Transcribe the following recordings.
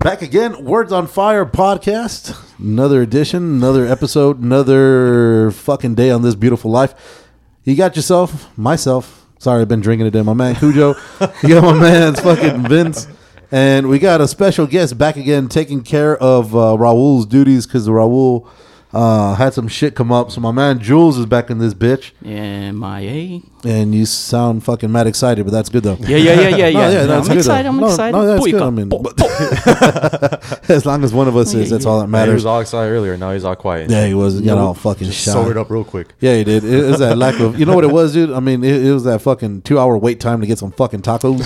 Back again, Words on Fire podcast. Another edition, another episode, another fucking day on this beautiful life. You got yourself, myself. Sorry, I've been drinking today. My man Cujo. you got my man's fucking Vince. And we got a special guest back again taking care of uh, Raul's duties because Raul uh, had some shit come up. So my man Jules is back in this bitch. MIA. And you sound fucking mad excited, but that's good though. Yeah, yeah, yeah, yeah, yeah. No, yeah, No, that's I'm good. excited. though. I'm no, excited. No, that's Boy, good. I come- mean, bo- but- as long as one of us is, that's all that Man, he was all excited earlier. Now he's all quiet. Yeah, he was. He got all fucking Just shot. sobered up real quick. Yeah, he did. It was that lack of. You know what it was, dude? I mean, it, it was that fucking two hour wait time to get some fucking tacos.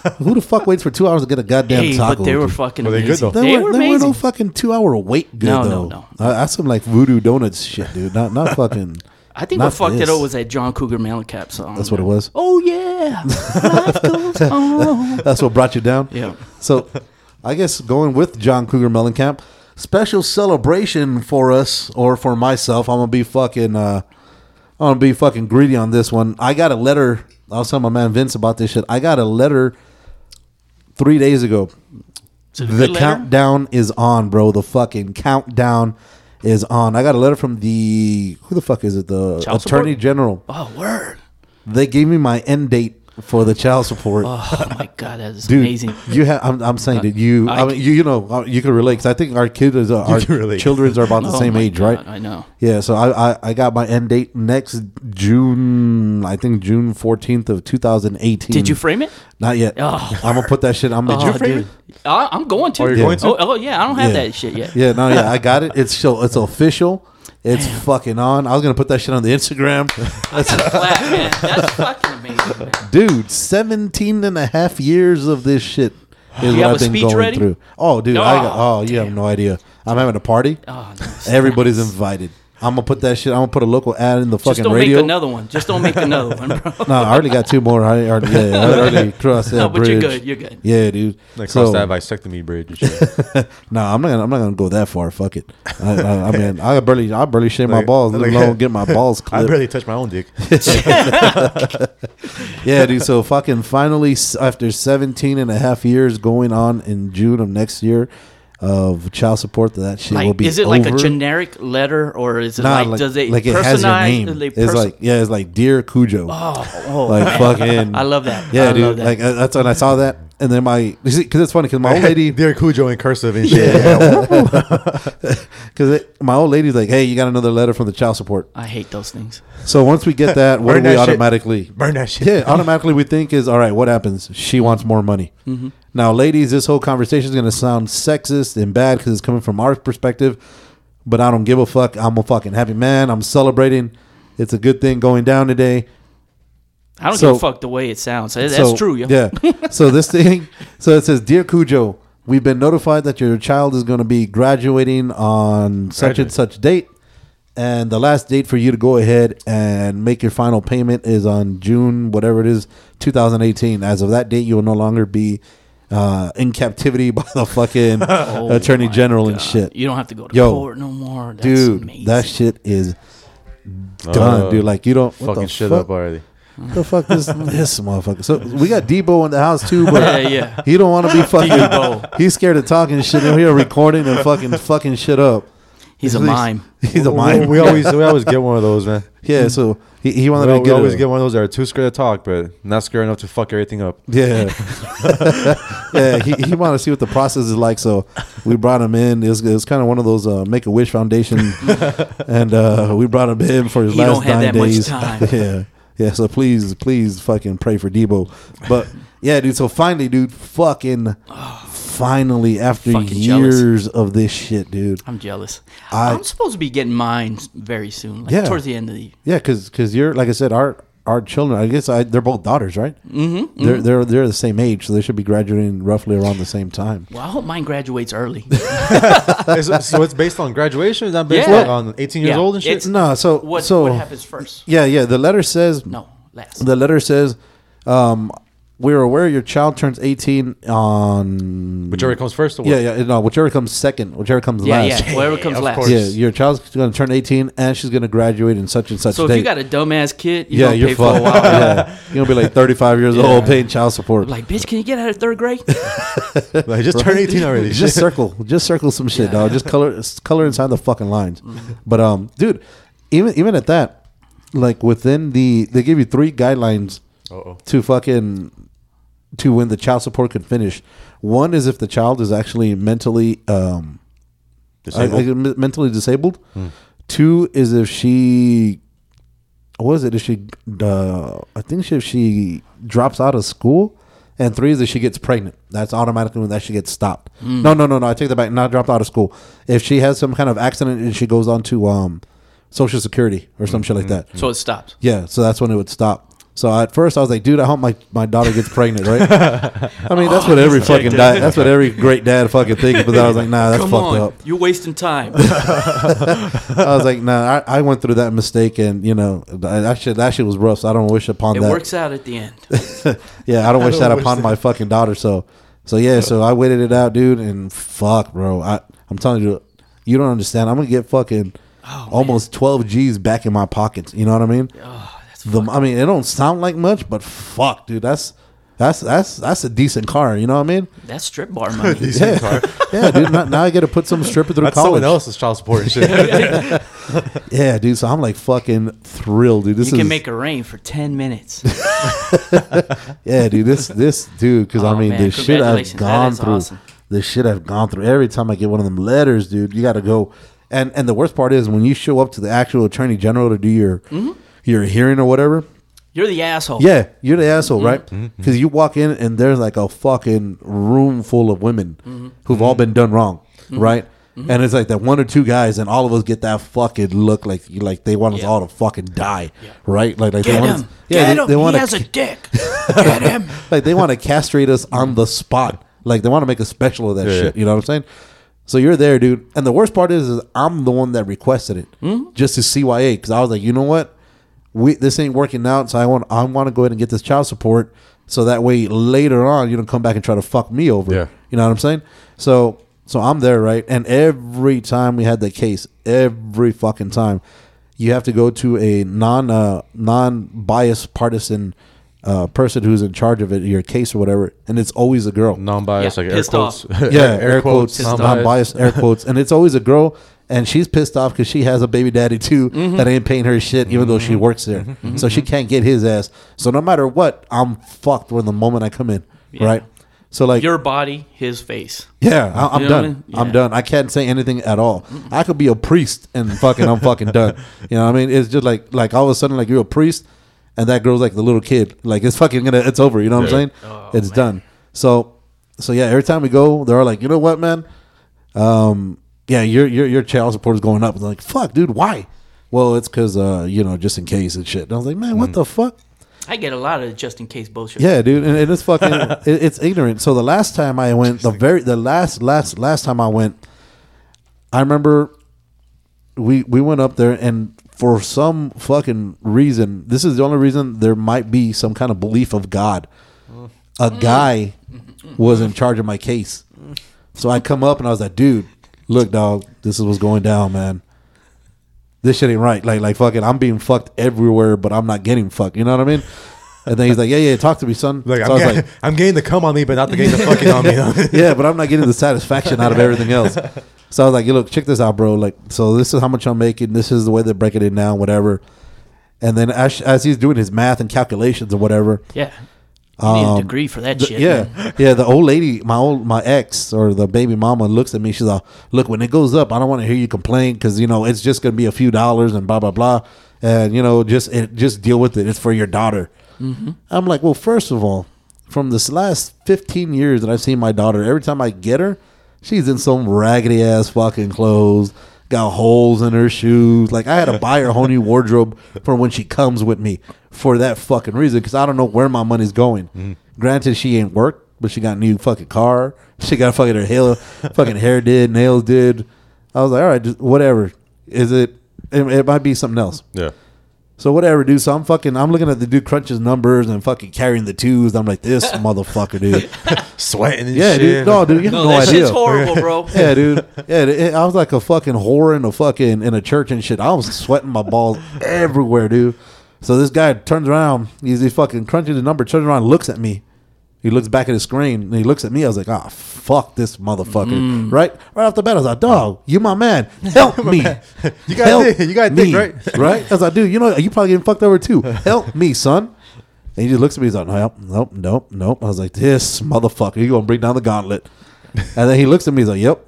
Who the fuck waits for two hours to get a goddamn Hey, taco? but they were dude? fucking Were they good, though? They, were, were there amazing. no fucking two hour wait good No, no, though. no. Uh, that's some like voodoo donuts shit, dude. Not not fucking. I think not what fucked this. it up was that John Cougar Mellencamp song. That's what it was. Oh yeah, life goes on. That's what brought you down. Yeah. So, I guess going with John Cougar Mellencamp, special celebration for us or for myself. I'm gonna be fucking. Uh, I'm gonna be fucking greedy on this one. I got a letter. I was telling my man Vince about this shit. I got a letter three days ago. Is it a The good letter? countdown is on, bro. The fucking countdown is on. I got a letter from the who the fuck is it? The Child Attorney support? General. Oh word. They gave me my end date for the child support. Oh my god, that is Dude, amazing. you have. I'm, I'm saying, uh, that You, I, I- mean, you, you know, uh, you can relate because I think our kids, are, uh, our can childrens are about the Oh same age, God, right? I know. Yeah. So I, I, I got my end date next June. I think June 14th of 2018. Did you frame it? Not yet. Oh. I'm gonna put that shit. I'm Oh, gonna dude. I, uh, I'm going to. Oh, you're Yeah. going to? Oh, oh, yeah, I don't have Yeah. that shit yet. Yeah, no, yeah, I got it. It's so it's official. It's fucking on. I was gonna put that shit on the Instagram. That's, Flat, man. That's fucking amazing, man. dude, 17 and a half years of this shit is You what I've been going ready? through. Oh, dude, I got, Oh, oh, you have no idea. I'm having a party. Oh, nice. Everybody's invited. I'm gonna put that shit. I'm gonna put a local ad in the fucking Just don't radio. make another one. Just don't make another one, bro. no, I already got two more. I already, yeah, I already crossed that No, but bridge. you're good. You're good. Yeah, dude. Like so, cross that vasectomy bridge and shit. no, I'm not. Gonna, I'm not gonna go that far. Fuck it. I, I, I mean, I barely, I barely shave my Like- balls. Let like- alone get my balls I barely touched my own dick. yeah, dude. So fucking finally, after 17 and a half years going on in June of next year of child support, that shit will be is it like a generic letter or is it Nah, like, does it like it has your name? do It's like yeah, it's like dear Cujo. oh, oh like man. fucking. I love that. Yeah, I dude. love that. Like uh, that's when I saw that, and then my because it's funny because my old lady Dear Cujo in cursive and shit. because my old lady's like, hey, you got another letter from the child support. I hate those things. So once we get that, what do we that shit. automatically? Burn that shit. Yeah, automatically we think is all right. What happens? She wants more money. Mm-hmm. Now, ladies, this whole conversation is going to sound sexist and bad because it's coming from our perspective. But I don't give a fuck. I'm a fucking happy man. I'm celebrating. It's a good thing going down today. I don't So- give a fuck the way it sounds. That's So, true, yo. Yeah. so this thing, so it says, "Dear Cujo, we've been notified that your child is going to be graduating on such and Graduate. such date, and the last date for you to go ahead and make your final payment is on June, whatever it is, 2018. As of that date, you will no longer be uh, in captivity by the fucking Oh attorney my general and shit." You don't have to go to Yo, court no more. That's Dude, amazing. that shit is done, Uh, dude. Like you don't what Fucking the shit fuck? up already. the fuck this this motherfucker. So we got Debo in the house too, but Yeah, yeah. he don't want to be fucking. Debo. He's scared of talking shit. He's here recording and fucking fucking shit up. He's a mime. He's a mime. We always we always get one of those, man. yeah. So he, he We, wanted to we get always a- get one of those that are too scared to talk, but not scared enough to fuck everything up. Yeah, yeah. He, he wanted to see what the process is like, so we brought him in. It was, it was kind of one of those uh, Make a Wish Foundation, and uh, we brought him in for his He last don't have nine that much days. time. Yeah, yeah. So please, please, fucking pray for Debo. But yeah, dude. So finally, dude, fucking, finally, after Fucking jealous. years of this shit, dude. I'm jealous. I- I, am supposed to be getting mine very soon, like Yeah. towards the end of the. year. Yeah, because because you're like I said, our our children. I guess I, they're both daughters, right? Mm-hmm, They're they're they're the same age, so they should be graduating roughly around the same time. Well, I hope mine graduates early. Is- so it's based on graduation? Is that based Yeah. on 18 years Yeah, old and shit? it's- No, so what so what happens first? yeah, yeah. The letter says No, last. the letter says, um, "We're aware your child turns 18 on Whichever comes first. Or what? Yeah, yeah. No, whichever comes second, whichever comes yeah, last. yeah. Whatever comes of last. course. Yeah, your child's going to turn 18 and she's going to graduate in such and such So if date. you got a dumbass kid, you're yeah, gonna you're pay for a fucked. while. yeah, you're gonna be like 35 years old paying child support. Like, bitch, can you get out of third grade? Like, just turn 18 already. just circle, just circle some shit, dog. Just color, color inside the fucking lines. But um, dude, even even at that, like within the, they give you three guidelines Uh-oh. to fucking to when the child support could finish. One is if the child is actually mentally um Disabled? I- I- mentally disabled. Two is if she what is it? If she uh, I think she, if she drops out of school. And three is if she gets pregnant. That's automatically when that she gets stopped. No, no, no, no. I take that back. Not dropped out of school. If she has some kind of accident and she goes on to um, Social Security or some shit like that. so it stops. Yeah, so that's when it would stop. So at first I was like, dude, I hope my, my daughter gets pregnant, right? I mean, that's what oh, every fucking dad, that's what every great dad fucking thinks. But then I was like, nah, that's Come fucked on, up. you're wasting time. I was like, nah, I, I went through that mistake, and you know, that shit that shit was rough. So I don't wish upon it that. works out at the end. Yeah, I don't wish don't that wish upon that. my fucking daughter. So, so yeah, so I waited it out, dude, and fuck, bro. I I'm telling you, you don't understand. I'm gonna get fucking Oh, almost 12 G's back in my pockets. You know what I mean? Oh, that's the, I mean, it don't sound like much, but fuck, dude, that's that's that's that's a decent car. You know what I mean? that's strip bar money. Decent car. Yeah, dude. Now, now I got to put some stripper through That's college. someone else's child support and shit. Yeah, dude. So I'm like fucking thrilled, dude. This you is can make it rain for ten minutes. yeah, dude. This this dude, because I Oh, mean, man, the shit I've gone through, awesome. the shit I've gone through. Every time I get one of them letters, dude, you got to go. And and the worst part is when you show up to the actual attorney general to do your Mm-hmm. Your hearing or whatever. You're the asshole. Yeah, you're the asshole, right? Mm-hmm. Because you walk in and there's like a fucking room full of women Mm-hmm. who've all been done wrong, right? And it's like that one or two guys, and all of us get that fucking look like you like they want us Yeah. all to fucking die, right? Like like they want him. us, yeah, Get they, him. they want he has a dick. Get him. like they want to castrate us on the spot. Like they want to make a special of that Yeah, shit. yeah. You know what I'm saying? So you're there, dude. And the worst part is, is I'm the one that requested it Hmm? just to CYA because I was like, you know what, we this ain't working out. So I want I want to go ahead and get this child support so that way later on you don't come back and try to fuck me over. Yeah. You know what I'm saying? So so I'm there, right? And every time we had the case, every fucking time, you have to go to a non uh, non biased partisan uh, person who's in charge of it, your case or whatever, and it's always a girl. Non-biased, Yeah, like air pissed quotes. Yeah, air, quotes, non-biased air quotes, and it's always a girl, and she's pissed off because she has a baby daddy too mm-hmm. that ain't paying her shit, even though she mm-hmm. works there, mm-hmm. so she can't get his ass. So no matter what, I'm fucked when the moment I come in, Yeah. right? So like, Your body, his face. yeah, I, You know what I done. mean? I'm done. I can't say anything at all. I could be a priest and fucking, I'm fucking done. You know what I mean? It's just like, like all of a sudden, like you're a priest, and that girl's like the little kid. Like it's fucking gonna, it's over. You know what I'm saying? Oh, it's done. So, so yeah. Every time we go, they're all like, you know what, man? Um, yeah, your your your child support is going up. And they're like, fuck, dude, why? Well, it's because uh, you know, just in case and shit. And I was like, man, what mm. the fuck? I get a lot of just in case bullshit. Yeah, dude, and, and it's fucking, it, it's ignorant. So the last time I went, the very, the last, last, last time I went, I remember we we went up there, and for some fucking reason, this is the only reason there might be some kind of belief of God. Mm. A guy mm. was in charge of my case, so I come up and I was like, dude, look, dog, this is what's going down, man. This shit ain't right. Like, like fucking, I'm being fucked everywhere, but I'm not getting fucked. You know what I mean? And then he's like, "Yeah, yeah, talk to me, son." Like, so I'm, I was getting, like, I'm getting the come on me, but not the getting the fucking on me. yeah, but I'm not getting the satisfaction out of everything else. So I was like, "You look, check this out, bro. Like, so this is how much I'm making. This is the way they're breaking it down, whatever." And then as, as he's doing his math and calculations or whatever, Yeah. You need a degree for that the- shit. yeah, man. yeah. The old lady, my old my ex or the baby mama looks at me. She's like, "Look, when it goes up, I don't want to hear you complain because you know it's just gonna be a few dollars and blah blah blah, and you know just it, just deal with it. It's for your daughter." Mm-hmm. I'm like, well, first of all, from this last 15 years that I've seen my daughter, every time I get her, she's in some raggedy ass fucking clothes, got holes in her shoes. Like I had to buy her a whole new wardrobe for when she comes with me for that fucking reason because I don't know where my money's going. Mm-hmm. Granted, she ain't worked, but she got a new fucking car. She got fucking her hair, fucking hair did, nails did. I was like, all right, just whatever. Is it? It, it might be something else. Yeah. So whatever, dude. So I'm fucking. I'm looking at the dude crunches numbers and fucking carrying the twos. I'm like, this motherfucker, dude. Sweating and Yeah, shit. dude. No, dude. You have No, no, that idea. shit's horrible, bro. Yeah, dude. Yeah, it, I was like a fucking whore in a fucking in a church and shit. I was sweating my balls everywhere, dude. So this guy turns around. He's, he's fucking crunching the number. Turns around, looks at me. He looks back at his screen and he looks at me. I was like, "Ah, fuck this motherfucker!" Mm. Right, right off the bat, I was like, "Dog, you my man. Help me. You got Help dick. You got me." dick, right? Right? I was like, "Dude, you know, you probably getting fucked over too. Help me, son." And he just looks at me. He's like, "Nope, nope, nope, nope." I was like, "This motherfucker, you gonna bring down the gauntlet?" And then he looks at me. He's like, "Yep."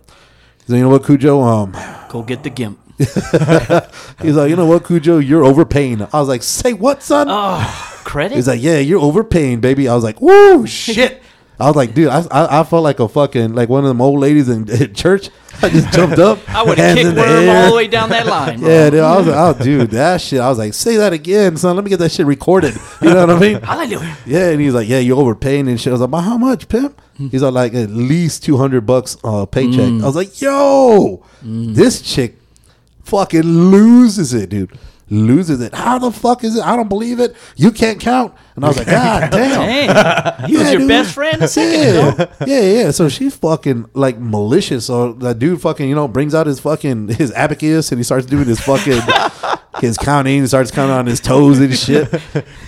He's like, "You know what, Cujo? Um, Go get the gimp. he's like, you know what, Cujo? You're overpaying." I was like, "Say what, son?" Oh, credit? He's like, "Yeah, you're overpaying, baby." I was like, "Woo, shit." I was like, dude, I, I, I felt like a fucking like one of them old ladies in, in church. I just jumped up. I would have kicked in the Worm air. all the way down that line. Yeah, dude, I was like, oh, dude, that shit. I was like, say that again, son. Let me get that shit recorded. You know what I mean? Hallelujah. Yeah, and he's like, yeah, you're overpaying and shit. I was like, but how much, pimp? He's like, like at least two hundred bucks uh, paycheck. I was like, yo, this chick fucking loses it, dude. Loses it. How the fuck is it? I don't believe it. You can't count. And I was like, God damn. Dang. He was Yeah, your dude. best friend a second Yeah. ago. yeah, yeah. So she's fucking like malicious. So that dude fucking, you know, brings out his fucking his abacus and he starts doing his fucking his counting. He starts counting on his toes and shit.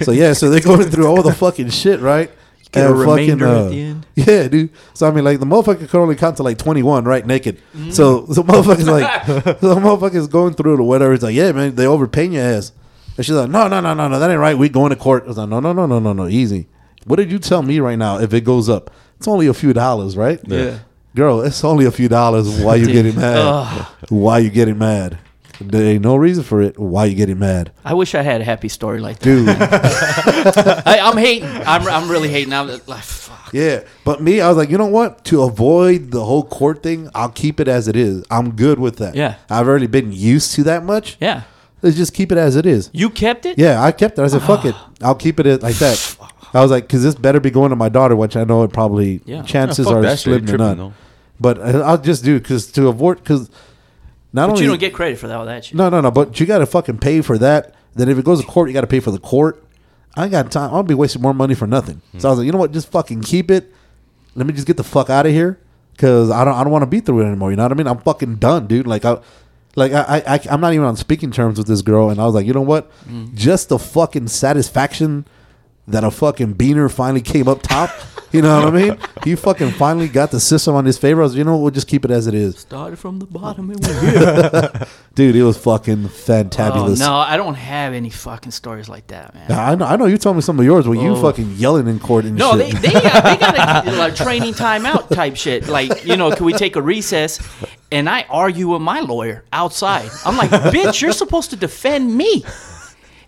So yeah, so they're going through all the fucking shit, right? Get a And remainder at the end. Yeah, dude. So I mean, like the motherfucker could only count to like twenty one, right, naked. Mm-hmm. So the motherfucker's like, the motherfucker's going through it or whatever. It's like, yeah, man, they overpaying your ass. And she's like, no, no, no, no, no, that ain't right. We going to court. I was like, no, no, no, no, no, no, easy. What did you tell me right now? If it goes up, it's only a few dollars, right? Yeah. Girl, it's only a few dollars. Why you getting mad? Why you getting mad? There ain't no reason for it. Why you getting mad, I wish I had a happy story like that. dude? I, I'm hating. I'm, I'm really hating. I'm like, fuck. Yeah, but me, I was like, you know what? To avoid the whole court thing, I'll keep it as it is. I'm good with that. Yeah. I've already been used to that much. Yeah. Let's just keep it as it is. You kept it? Yeah, I kept it. I said, fuck it. I'll keep it like that. I was like, because this better be going to my daughter, which I know it probably Yeah. chances Yeah, are slim to none. though. But I- I'll just do it because to avoid because not But only you don't get credit for that, all that shit. no no no, but you got to fucking pay for that. Then if it goes to court, you got to pay for the court. I ain't got time. I'll be wasting more money for nothing. So I was like, you know what? Just fucking keep it. Let me just get the fuck out of here because I don't I don't want to be through it anymore. You know what I mean? I'm fucking done, dude. Like I. Like I, I, I'm not even on speaking terms with this girl, and I was like, you know what? Mm. Just the fucking satisfaction that a fucking beaner finally came up top. You know what I mean? He fucking finally got the system on his favor. I was, you know, what? we'll just keep it as it is, Started from the bottom and went here. dude. It was fucking oh, fantabulous. no, I don't have any fucking stories like that, man. I know. I know. You told me some of yours where you Oh. fucking yelling in court and No, they shit. they got, they uh, got a like, training timeout type shit. Like, you know, can we take a recess? And I argue with my lawyer outside. I'm like, bitch, you're supposed to defend me.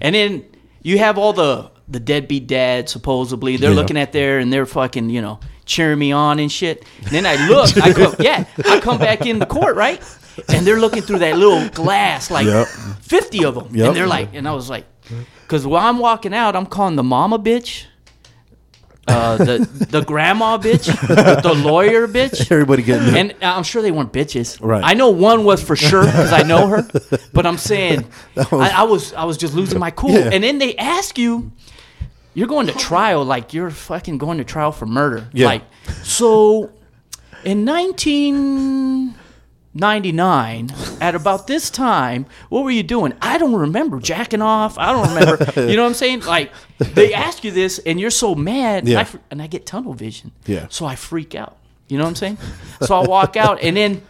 And then you have all the the deadbeat dad supposedly. They're Yeah. looking at there and they're fucking, you know, cheering me on and shit. And then I look, I come, yeah, I come back in the court, right? And they're looking through that little glass, like Yep. 50 of them. Yep. And they're like, and I was like, because while I'm walking out, I'm calling the mama bitch, uh, the the grandma bitch, the lawyer bitch. Everybody getting it. And I'm sure they weren't bitches. Right. I know one was for sure because I know her. But I'm saying was- I, I was I was just losing my cool. Yeah. And then they ask you, you're going to trial like you're fucking going to trial for murder. Yeah. Like so, in 1999, at about this time, what were you doing? I don't remember jacking off. I don't remember. you know what I'm saying? Like they ask you this, and you're so mad. and Yeah. I fr- and I get tunnel vision. Yeah. So I freak out. You know what I'm saying? So I walk out, and then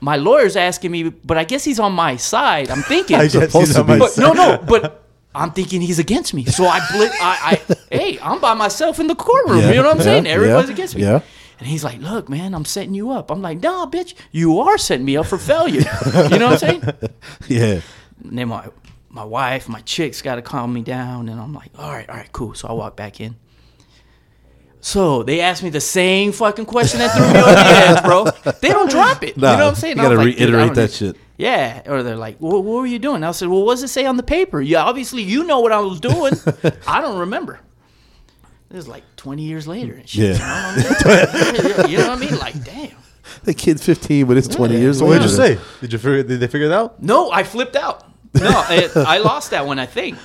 my lawyer's asking me, but I guess he's on my side. I'm thinking, I guess supposed he's to on my be. but no, no, but I'm thinking he's against me. So I blip. I, I, hey, I'm by myself in the courtroom. Yeah, You know what I'm saying? Everybody's yeah, against me. yeah. And he's like, "Look, man, I'm setting you up." I'm like, "Nah, bitch, you are setting me up for failure." you know what I'm saying? yeah. And then my my wife, my chicks got to calm me down, and I'm like, "All right, all right, cool." So I walk back in. So they asked me the same fucking question that threw me over the edge, bro. They don't drop it. Nah, you know what I'm saying? you gotta like, reiterate don't that need- shit. Yeah, or they're like, well, "What were you doing?" I said, "Well, what does it say on the paper?" Yeah, obviously you know what I was doing. I don't remember. This is like 20 years later and shit. Yeah. You know what I'm you know what I mean? Like, damn. The kid's 15, but it's 20 years So what did you say? Did you figure? Did they figure it out? No, I flipped out. No, it, I lost that one. I think.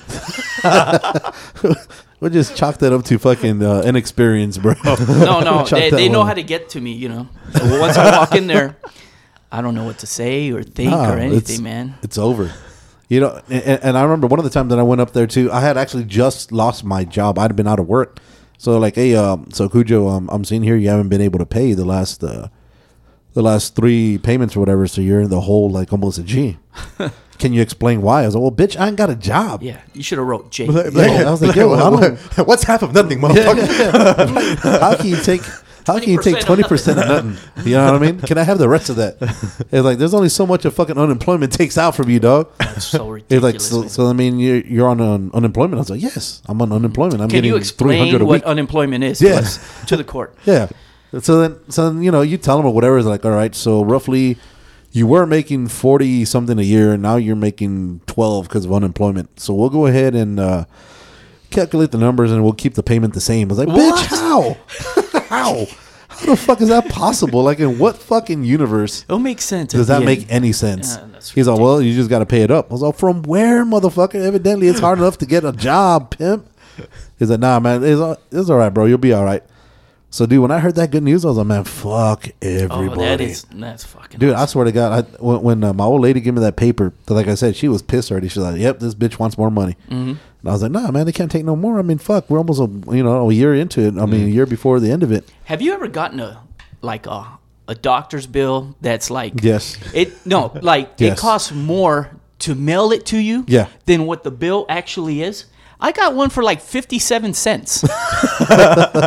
We'll just chalk that up to fucking uh, inexperience, bro. No, no, they, they know how to get to me. You know. So once I walk in there, I don't know what to say or think Nah, or it's- anything, man. It's over. You know, and, and I remember one of the times that I went up there too. I had actually just lost my job. I'd been out of work, so like, hey, um, so Cujo, um, I'm seeing here you haven't been able to pay the last, uh, the last three payments or whatever. So you're in the hole like almost a G. Can you explain why? I was like, well, bitch, I ain't got a job. Yeah, you should have wrote J. Yeah, I was like, yo, I don't, What's half of nothing, motherfucker? how can you take how can you 20% take of twenty percent of nothing? You know what I mean? Can I have the rest of that? It's like there's only so much a fucking unemployment takes out from you, dog. That's so It's like so, so. I mean, you're you're on un- unemployment. I was like, yes, I'm on unemployment. I'm Can getting you three explain hundred a what week. unemployment is Yeah. to us, to the court? yeah. So then, so then, you know, you tell them or whatever. It's like, all right, so roughly, you were making forty something a year, and now you're making twelve because of unemployment. So we'll go ahead and uh, calculate the numbers, and we'll keep the payment the same. I was like, bitch, how? how? How the fuck is that possible? Like, in what fucking universe It'll make sense. does that the make any sense? Yeah, that's He's like, well, you just got to pay it up. I was like, from where, motherfucker? Evidently, it's hard enough to get a job, pimp. He's like, nah, man, it's all, it's all right, bro. You'll be all right. So, dude, when I heard that good news, I was like, man, fuck everybody. Oh, that is that's fucking. Dude, I swear to God, I, when, when uh, my old lady gave me that paper, like I said, she was pissed already. She's like, "Yep, this bitch wants more money." Mm-hmm. And I was like, "Nah, man, they can't take no more." I mean, fuck, we're almost a you know a year into it. I mean, a year before the end of it. Have you ever gotten a like a a doctor's bill that's like Yes. it no like Yes. it costs more to mail it to you Yeah. than what the bill actually is. I got one for like fifty seven cents.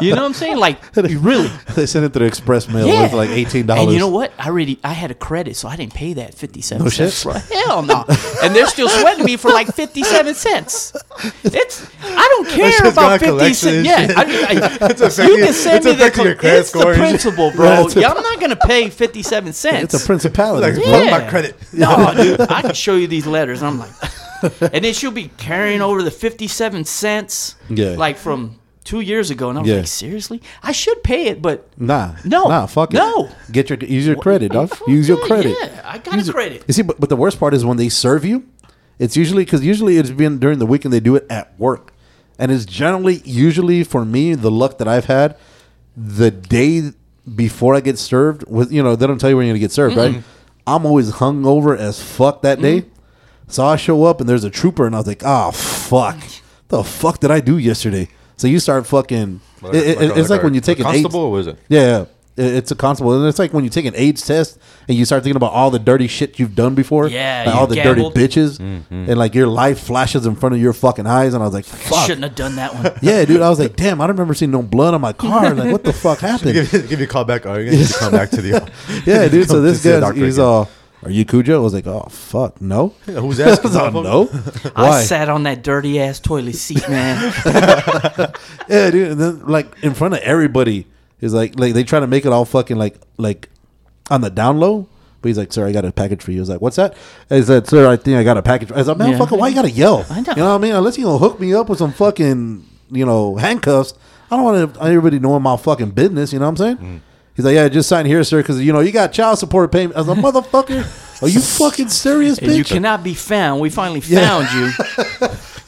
you know what I'm saying? Like really. They sent it through express mail. Yeah. It was like eighteen dollars. And you know what? I already I had a credit, so I didn't pay that fifty seven No cents. shit? Hell no. and they're still sweating me for like fifty seven cents. It's I don't care about gone fifty collection cents. Yeah. I, I, It's you can send it's me the your credit it's the score shit. principle, Yeah, bro. yeah, I'm not gonna pay fifty seven cents. it's a principality. Like, fuck my credit. No, dude, I can show you these letters. I'm like, and then she'll be carrying over the 57 cents, Yeah. like from two years ago, and I was Yeah. like, seriously, I should pay it, but Nah, No. nah, fuck it. No. get your use your credit, dog. Use your credit. Yeah, I got Use a it. credit. You see, but, but the worst part is when they serve you, it's usually because usually it's been during the weekend they do it at work, and it's generally usually for me the luck that I've had, the day before I get served with you know they don't tell you when you're gonna get served right. I'm always hung over as fuck that day, mm-hmm. So I show up and there's a trooper and I was like, oh fuck, the fuck did I do yesterday? So you start fucking. Like- it- it- like it's like, like when you take a an AIDS- constable, or what is it? yeah, yeah. It- it's a constable, and it's like when you take an AIDS test and you start thinking about all the dirty shit you've done before, Yeah, like all the gambled. dirty bitches, Mm-hmm. and like your life flashes in front of your fucking eyes, and I was like, fuck, Shouldn't have done that one. yeah, dude. I was like, damn, I don't remember seeing no blood on my car. Like, what the fuck happened? give, give you a call back. Are you going to come back to the? yeah, dude. So this to guy, doctor he's again. all, are you Cujo? I was like, oh fuck, no. Who's I asking? was all, no. I sat on that dirty ass toilet seat, man. Yeah, dude. And then like in front of everybody, he's like, like they try to make it all fucking like like on the down low. But he's like, sir, I got a package for you. I was like, what's that? He said, sir, I think I got a package. I was like, man, Yeah. fucking, why you gotta yell? I know. You know what I mean? Unless you gonna hook me up with some fucking, you know, handcuffs. I don't want everybody knowing my fucking business. You know what I'm saying? Mm. He's like, yeah, just sign here, sir, because you know you got child support payment. I was like, motherfucker, are you fucking serious, and you cannot be found. We finally found you.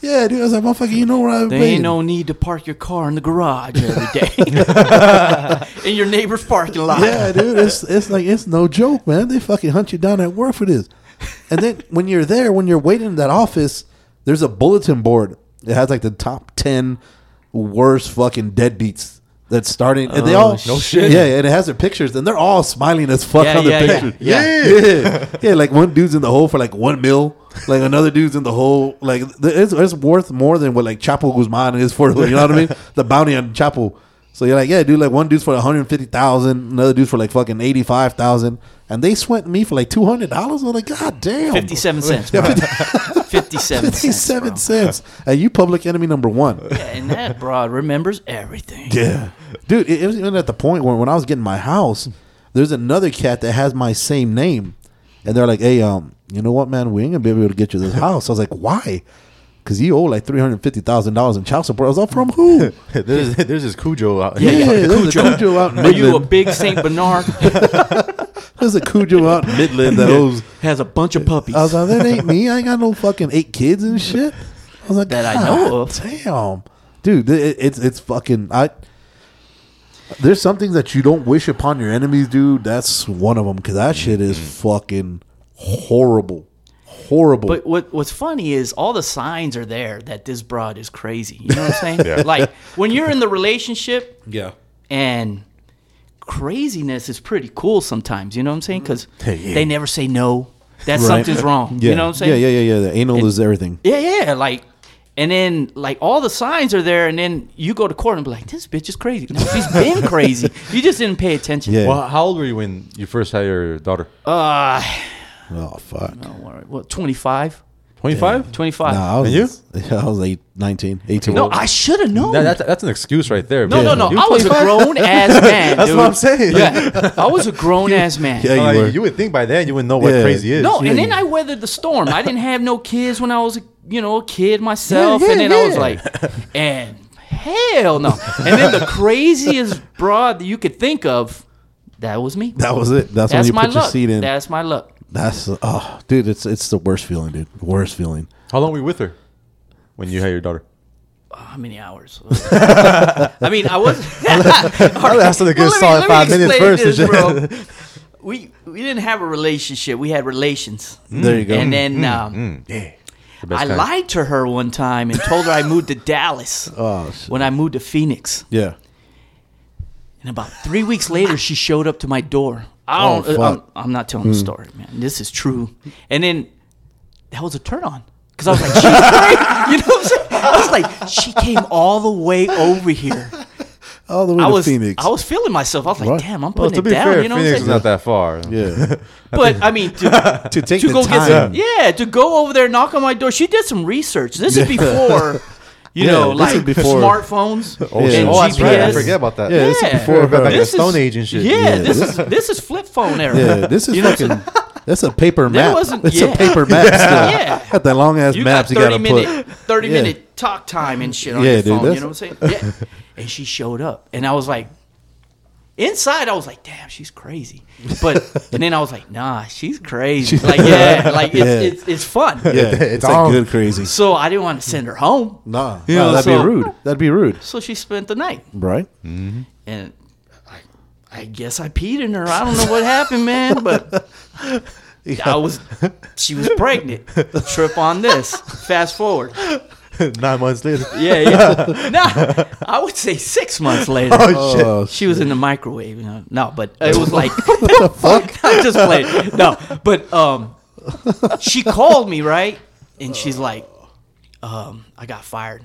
yeah, dude. I was like, motherfucker, you know where I've There been? ain't no need to park your car in the garage every day. in your neighbor's parking lot. Yeah, dude, it's it's like it's no joke, man. They fucking hunt you down at work for this. And then when you're there, when you're waiting in that office, there's a bulletin board. It has like the top ten worst fucking deadbeats that's starting, and they Oh, all No shit. Yeah, and it has their pictures, and they're all smiling as fuck Yeah, on their yeah, yeah, pictures. yeah. yeah, yeah. Like one dude's in the hole for like one mil, like another dude's in the hole like it's, it's worth more than what like Chapo Guzman is for. You know what I mean? The bounty on Chapo. So you're like, yeah, dude. Like one dude's for 150 thousand, another dude's for like fucking 85 thousand, and they sweat me for like 200 dollars. I'm like, god damn, 57 cents. Yeah, 50 57 cents. 57 bro. cents, and you public enemy number one. Yeah, and that broad remembers everything. Yeah, dude. It, it was even at the point where when I was getting my house, there's another cat that has my same name, and they're like, "Hey, um, you know what, man? We ain't gonna be able to get you this house." I was like, "Why?" Because you owe like three hundred fifty thousand dollars in child support. I was like, "From who?" there's there's this Cujo out. Yeah, yeah, yeah, there's a Cujo out in Are you a big Saint Bernard? There's a Cujo out in Midland that owes. Has a bunch of puppies. I was like, "That ain't me. I ain't got no fucking eight kids and shit." I was like, That I know "God of." Damn, dude, it, it's it's fucking. I there's some things that you don't wish upon your enemies, dude. That's one of them because that shit is mm-hmm. fucking horrible, horrible. But what what's funny is all the signs are there that this broad is crazy. You know what I'm saying? Yeah. Like when you're in the relationship yeah, and craziness is pretty cool sometimes. You know what I'm saying? Because Yeah. they never say no. That Right. something's wrong. yeah, You know what I'm saying? Yeah, yeah, yeah, yeah. The anal is everything. Yeah, yeah. Like, and then like all the signs are there, and then you go to court and be like, "This bitch is crazy." No, she's been crazy. You just didn't pay attention. Yeah. Well, how old were you when you first had your daughter? Uh, Oh fuck. No, all right. What, 25? 25? 25. Nah, I was, And you? Yeah, I was like 19, 18. no, I should have known. That, that's, that's an excuse right there. no, no, no. You I was a grown ass man. That's dude. what I'm saying. Yeah, I was a grown ass man. Yeah, you Like, were. you would think by then you would know what Yeah. crazy is. No, Yeah, and then. I weathered the storm. I didn't have no kids when I was, a, you know, a kid myself, Yeah, and yeah, then I was like, and hell no. And then the craziest broad that you could think of, that was me. that was it. That's, when you my put your luck. seed in. That's my luck. That's oh, dude, it's it's the worst feeling, dude. Worst feeling. How long were you with her when you had your daughter? Uh, how many hours? I mean, I was. I'll ask her a good solid five minutes first and shit. We we didn't have a relationship. We had relations. Mm. There you go. And then um, Yeah. The I kind. lied to her one time and told her I moved to Dallas oh when I moved to Phoenix. yeah. And about three weeks later, she showed up to my door. I Oh, don't. fuck. I'm, I'm not telling the hmm. story, man. This is true. And then that was a turn on because I was like, she's great. You know what I'm saying? I was like, she came all the way over here. All the way I to was. Phoenix. I was feeling myself. I was like, Right. damn, I'm Well, putting to it be down. fair, you know Phoenix what is I'm not that far. yeah. But I mean, to, to take to the go time. get some, yeah, to go over there, knock on my door. She did some research. This is before, you Yeah, know, like before- smartphones Oh, Yeah. and oh, that's right. I forget about that. Yeah, this is before Back the This Stone is- Age and shit. Yeah, Yeah, this is this is flip phone era. Yeah, this is You fucking. That's a paper map. wasn't- It's yeah. a paper map. Still. Yeah. Got that long ass maps got you 30 gotta minute, put. 30 Yeah. minute talk time and shit on Yeah, your dude, phone. You know what I'm saying? Yeah. and she showed up, and I was like, inside, I was like, damn, she's crazy. But and then I was like, nah, she's crazy. Like yeah, like it's Yeah. it's, it's fun. Yeah, it's, It's like on. good crazy. So I didn't want to send her home. Nah, You nah, know, that'd so- be rude. That'd be rude, So she spent the night, right? Mm-hmm. and I, I guess I peed in her. I don't know what happened, man, but. I was, she was pregnant. Trip on this. Fast forward. Nine months later. Yeah, yeah. no, I would say six months later. Oh, shit. Oh, She was in the microwave. You know? No, but it was like what the fuck. I just played. No, but um, she called me right, and she's like, um, I got fired.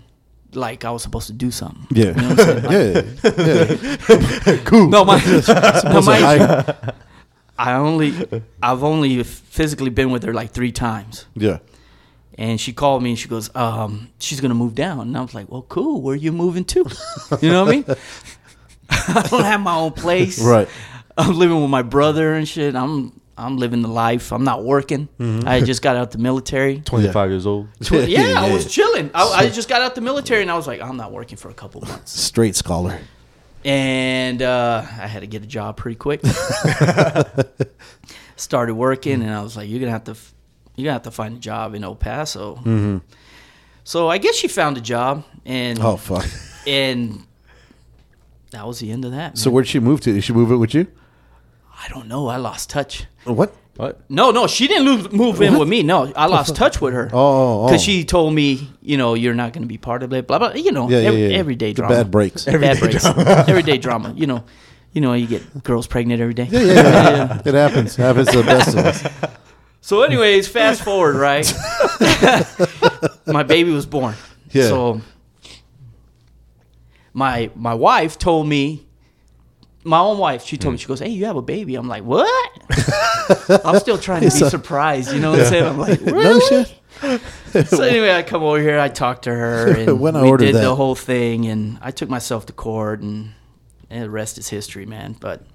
Like I was supposed to do something. yeah, You know what I'm saying? yeah, yeah. Cool. No, my, no, my I- I only, I've only physically been with her like three times. yeah. And she called me and she goes, um, she's gonna move down. And I was like, well, cool. Where are you moving to? You know what I mean? I don't have my own place. Right. I'm living with my brother and shit. I'm I'm living the life. I'm not working. Mm-hmm. I just got out the military. 25 years old. Tw- yeah, I was chilling. I, I just got out the military and I was like, I'm not working for a couple months. Straight scholar. And uh, I had to get a job pretty quick. Started working and I was like, you're gonna have to, f- you're gonna have to find a job in El Paso. Mm-hmm. So I guess she found a job and Oh fuck. and that was the end of that. So where'd she move to? Did she move it with you? I don't know. I lost touch. What? What? No, no, she didn't lose, move in with me. No, I lost touch with her. Oh, oh, because oh. she told me, you know, you're not going to be part of it. Blah blah. You know, Yeah, yeah, every, yeah. everyday The drama. bad breaks. Bad breaks. everyday drama. You know, you know, you get girls pregnant every day. Yeah, yeah, yeah. it happens. It happens to the best of us. So, anyways, fast forward, right? my baby was born. Yeah. So, my my wife told me, my own wife, she told me, mm. she goes, "Hey, you have a baby." I'm like, "What?" I'm still trying to be surprised. You know what I'm saying? I'm like, No shit. So anyway, I come over here, I talked to her, and When I we did that. the whole thing, and I took myself to court, and and the rest is history, man. But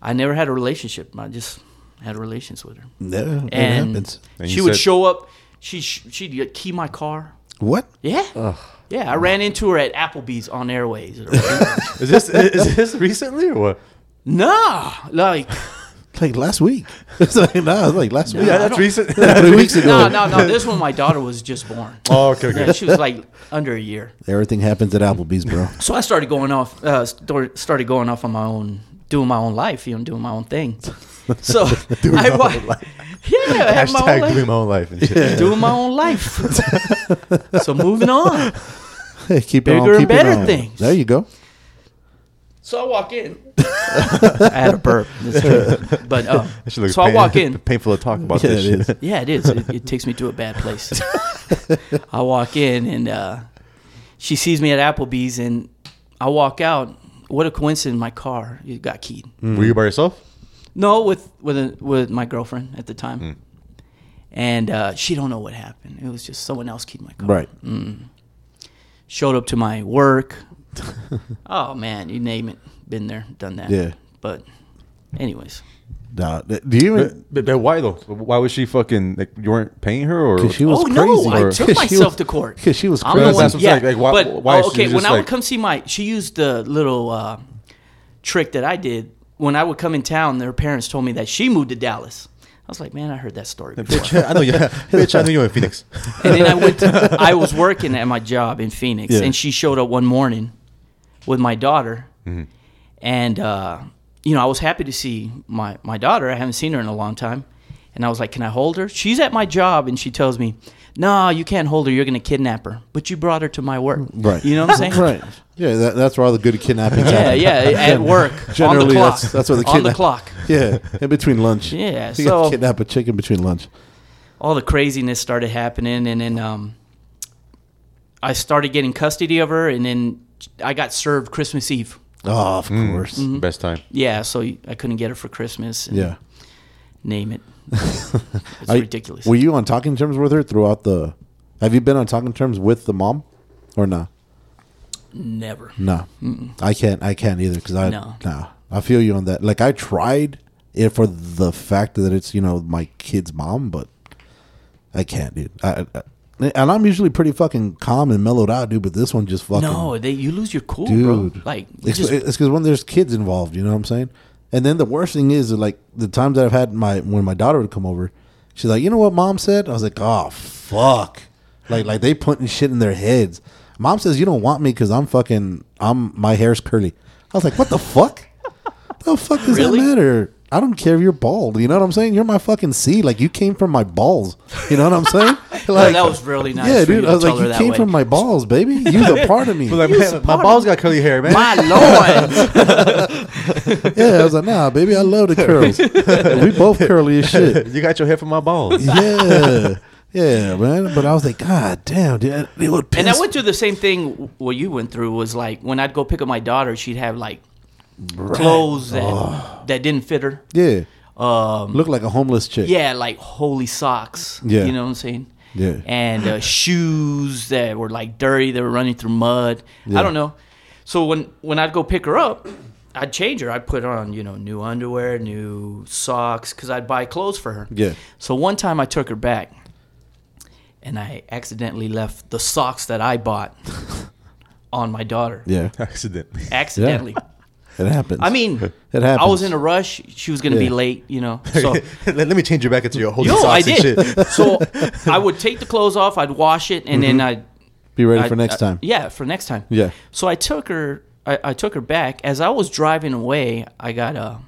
I never had a relationship. I just had relations with her, Yeah, it and happens. And she would said- show up. She sh- she'd uh, key my car. What? Yeah, yeah. I ran into her at Applebee's on Airways. Is this is this recently or what? nah, like Like last week. it's like, no, it's like last week. Yeah, that's recent. Three weeks ago. no, no, no. This one, my daughter was just born. oh, okay, okay. Yeah, she was like under a year. Everything happens at Applebee's, bro. So I started going off, uh, started going off on my own, doing my own life, you know, doing my own thing. So I my wa- own life. yeah, I have my own Hashtag life. doing my own life and shit. doing my own life. so moving on. Hey, keep it Bigger on, and keep it better on. things. There you go. So I walk in. I had a burp, That's true. but uh, That shit looks so I pain- walk in. Painful to talk about Yeah, this it shit. is. Yeah, it is. It, it takes me to a bad place. I walk in and uh, she sees me at Applebee's, and I walk out. What a coincidence! My car it got keyed. Were you by yourself? No, with with a, with my girlfriend at the time, and uh, she don't know what happened. It was just someone else keyed my car. Right. Showed up to my work. oh man, you name it, been there, done that. Yeah. But, anyways, Nah, do you even? But, but, but why though? Why was she fucking like you weren't paying her or? She was oh crazy. no, I or- took 'Cause she myself was- to court. 'cause she was I'm the crazy. one- That's what I'm yeah, saying, like, why- but why oh, she okay, just when I like- would come see my, she used the little uh, trick that I did when I would come in town. Their parents told me that she moved to Dallas. I was like, man, I heard that story before. Bitch, I know you. Bitch, I knew you were in Phoenix. and then I went. To, I was working at my job in Phoenix, Yeah. and she showed up one morning with my daughter, Mm-hmm. and uh, you know I was happy to see my my daughter. I haven't seen her in a long time, and I was like, "Can I hold her?" She's at my job, and she tells me, "No, you can't hold her. You're going to kidnap her." But you brought her to my work, Right. You know what I'm saying? Right. Yeah, that, that's where all the good kidnappings Yeah, happen. yeah, at work, on Generally, the clock, that's that's where the on the clock. Yeah, in between lunch. Yeah, you so- got kidnap a chicken between lunch. all the craziness started happening and then um, i started getting custody of her and then i got served christmas eve Oh, of Mm. course. Mm-hmm. Best time. yeah so i couldn't get her for christmas and Yeah. name it it's I- ridiculous Were you on talking terms with her throughout the? Have you been on talking terms with the mom, or not? Never No, I can't. I can't either because I No. nah. I feel you on that. Like I tried it for the fact that it's you know my kid's mom, but I can't, dude. I, I, and I'm usually pretty fucking calm and mellowed out, dude. But this one just fucking no they you lose your cool dude. bro like it's because when there's kids involved, you know what I'm saying. And then the worst thing is like the times that I've had my when my daughter would come over, she's like, you know what mom said? I was like, oh fuck, like like they putting shit in their heads. Mom says you don't want me because I'm fucking I'm my hair's curly. I was like, what the fuck? the fuck does Really? that matter? I don't care if you're bald. You know what I'm saying? You're my fucking seed. Like you came from my balls. You know what I'm saying? Oh, like that was really nice Yeah, dude. I was like, you came way. from my balls, baby. You're a part of me. Like, man, my balls got curly hair, man. my lord Yeah, I was like, nah, baby, I love the curls. we both curly as shit. you got your hair from my balls. Yeah, yeah, man. But I was like, God damn, dude, it would piss. and i went through the same thing what you went through was like when i'd go pick up my daughter she'd have like clothes that, Oh. that didn't fit her yeah, um, look like a homeless chick. yeah, like holy socks. Yeah. you know what I'm saying. Yeah. and uh, shoes that were like dirty. They were running through mud. Yeah. I don't know. So when when I'd go pick her up, I'd change her. I'd put on you know new underwear, new socks, because I'd buy clothes for her. Yeah. So one time I took her back, and I accidentally left the socks that I bought on my daughter. yeah, Accidentally. Accidentally. it happens. I mean, It happens. I was in a rush. She was gonna be late, you know. So let, let me change you back into your whole Yo, socks I and did. shit. so I would take the clothes off, I'd wash it, and then I'd be ready I- for next I- time. yeah, for next time. Yeah. So I took her. I, I took her back. As I was driving away, I got a,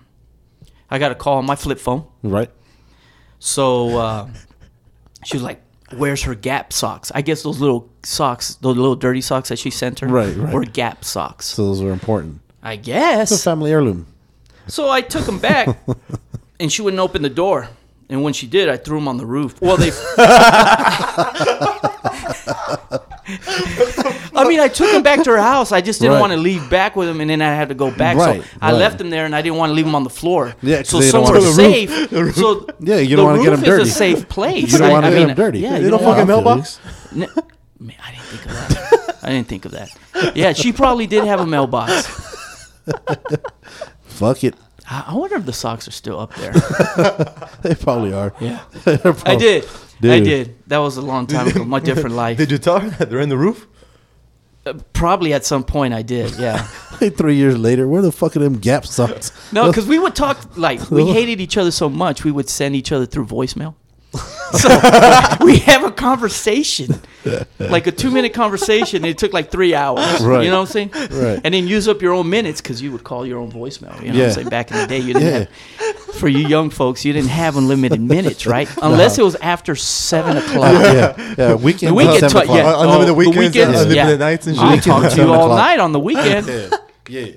I got a call on my flip phone. Right. So uh, she was like, "Where's her Gap socks?" I guess those little socks, those little dirty socks that she sent her, Right, right. were Gap socks. So those are important. I It's a guess. family heirloom. So I took them back, and she wouldn't open the door. And when she did, I threw them on the roof. Well, they. I mean, I took him back to her house. I just didn't Right. want to leave back with him, and then I had to go back. Right, so I right. left him there, and I didn't want to leave him on the floor. Yeah, so somewhere want- safe. So Yeah, you don't wanna get him dirty. Is a safe place. You don't I- wanna I get mean, 'em dirty. Yeah, They you don't don't fucking mailbox? N- Man, I didn't think of that. I didn't think of that. Yeah, she probably did have a mailbox. Fuck it. I I wonder if the socks are still up there. They probably are. Yeah. They're I probably- did. I did. That was a long time ago. My different life. Did you tell her that they're in the roof? Uh, Probably at some point I did. Yeah. like Three years later, where the fuck are them Gap socks? No, because we would talk like we hated each other so much we would send each other through voicemail. So we have a conversation, like a two-minute conversation. It took like three hours. Right. You know what I'm saying? Right. And then use up your own minutes because you would call your own voicemail. You know what I'm saying? Back in the day, you didn't Yeah. have. For you young folks, you didn't have unlimited minutes, right? Unless it was after seven o'clock. yeah, yeah. Weekend. The weekend, t- yeah. Uh, unlimited Oh, the weekends, weekends, unlimited yeah. nights and shit. talk to you all night on the weekend. Yeah, yeah.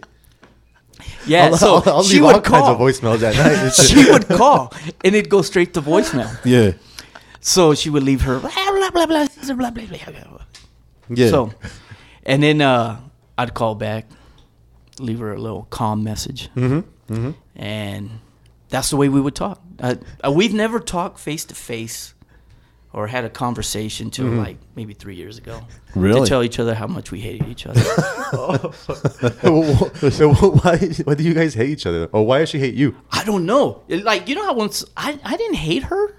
Yeah, I'll, so I'll, I'll she leave would all call. kinds of voicemails at night. she would call, and it'd go straight to voicemail. Yeah, So she would leave her blah blah blah blah blah blah blah. blah. yeah. So, and then uh, I'd call back, leave her a little calm message, mm-hmm. and that's the way we would talk. Uh, uh, we've never talked face to face or had a conversation till like maybe three years ago. Really? To tell each other how much we hated each other. so why, why do you guys hate each other? Or why does she hate you? I don't know. It- Like you know how once I I didn't hate her,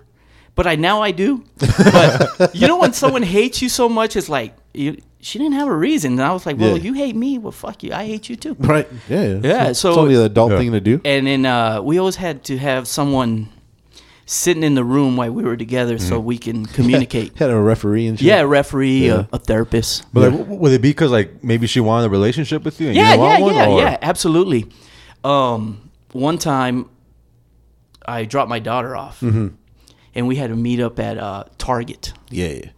but I now I do. But you know when someone hates you so much, it's like you, she didn't have a reason, and I was like, well, Yeah. you hate me, well, fuck you, I hate you too. right. Yeah, Yeah, It's, so- it's only the adult Yeah. thing to do. And then uh, we always had to have someone sitting in the room while we were together so we can communicate. Had a referee and shit. yeah, a referee, Yeah. A, a therapist. But like, would it be because like maybe she wanted a relationship with you? And yeah, you yeah, one, yeah, or- yeah, absolutely. Um, one time, I dropped my daughter off, Mm-hmm. and we had to meet up at uh, Target. yeah, yeah.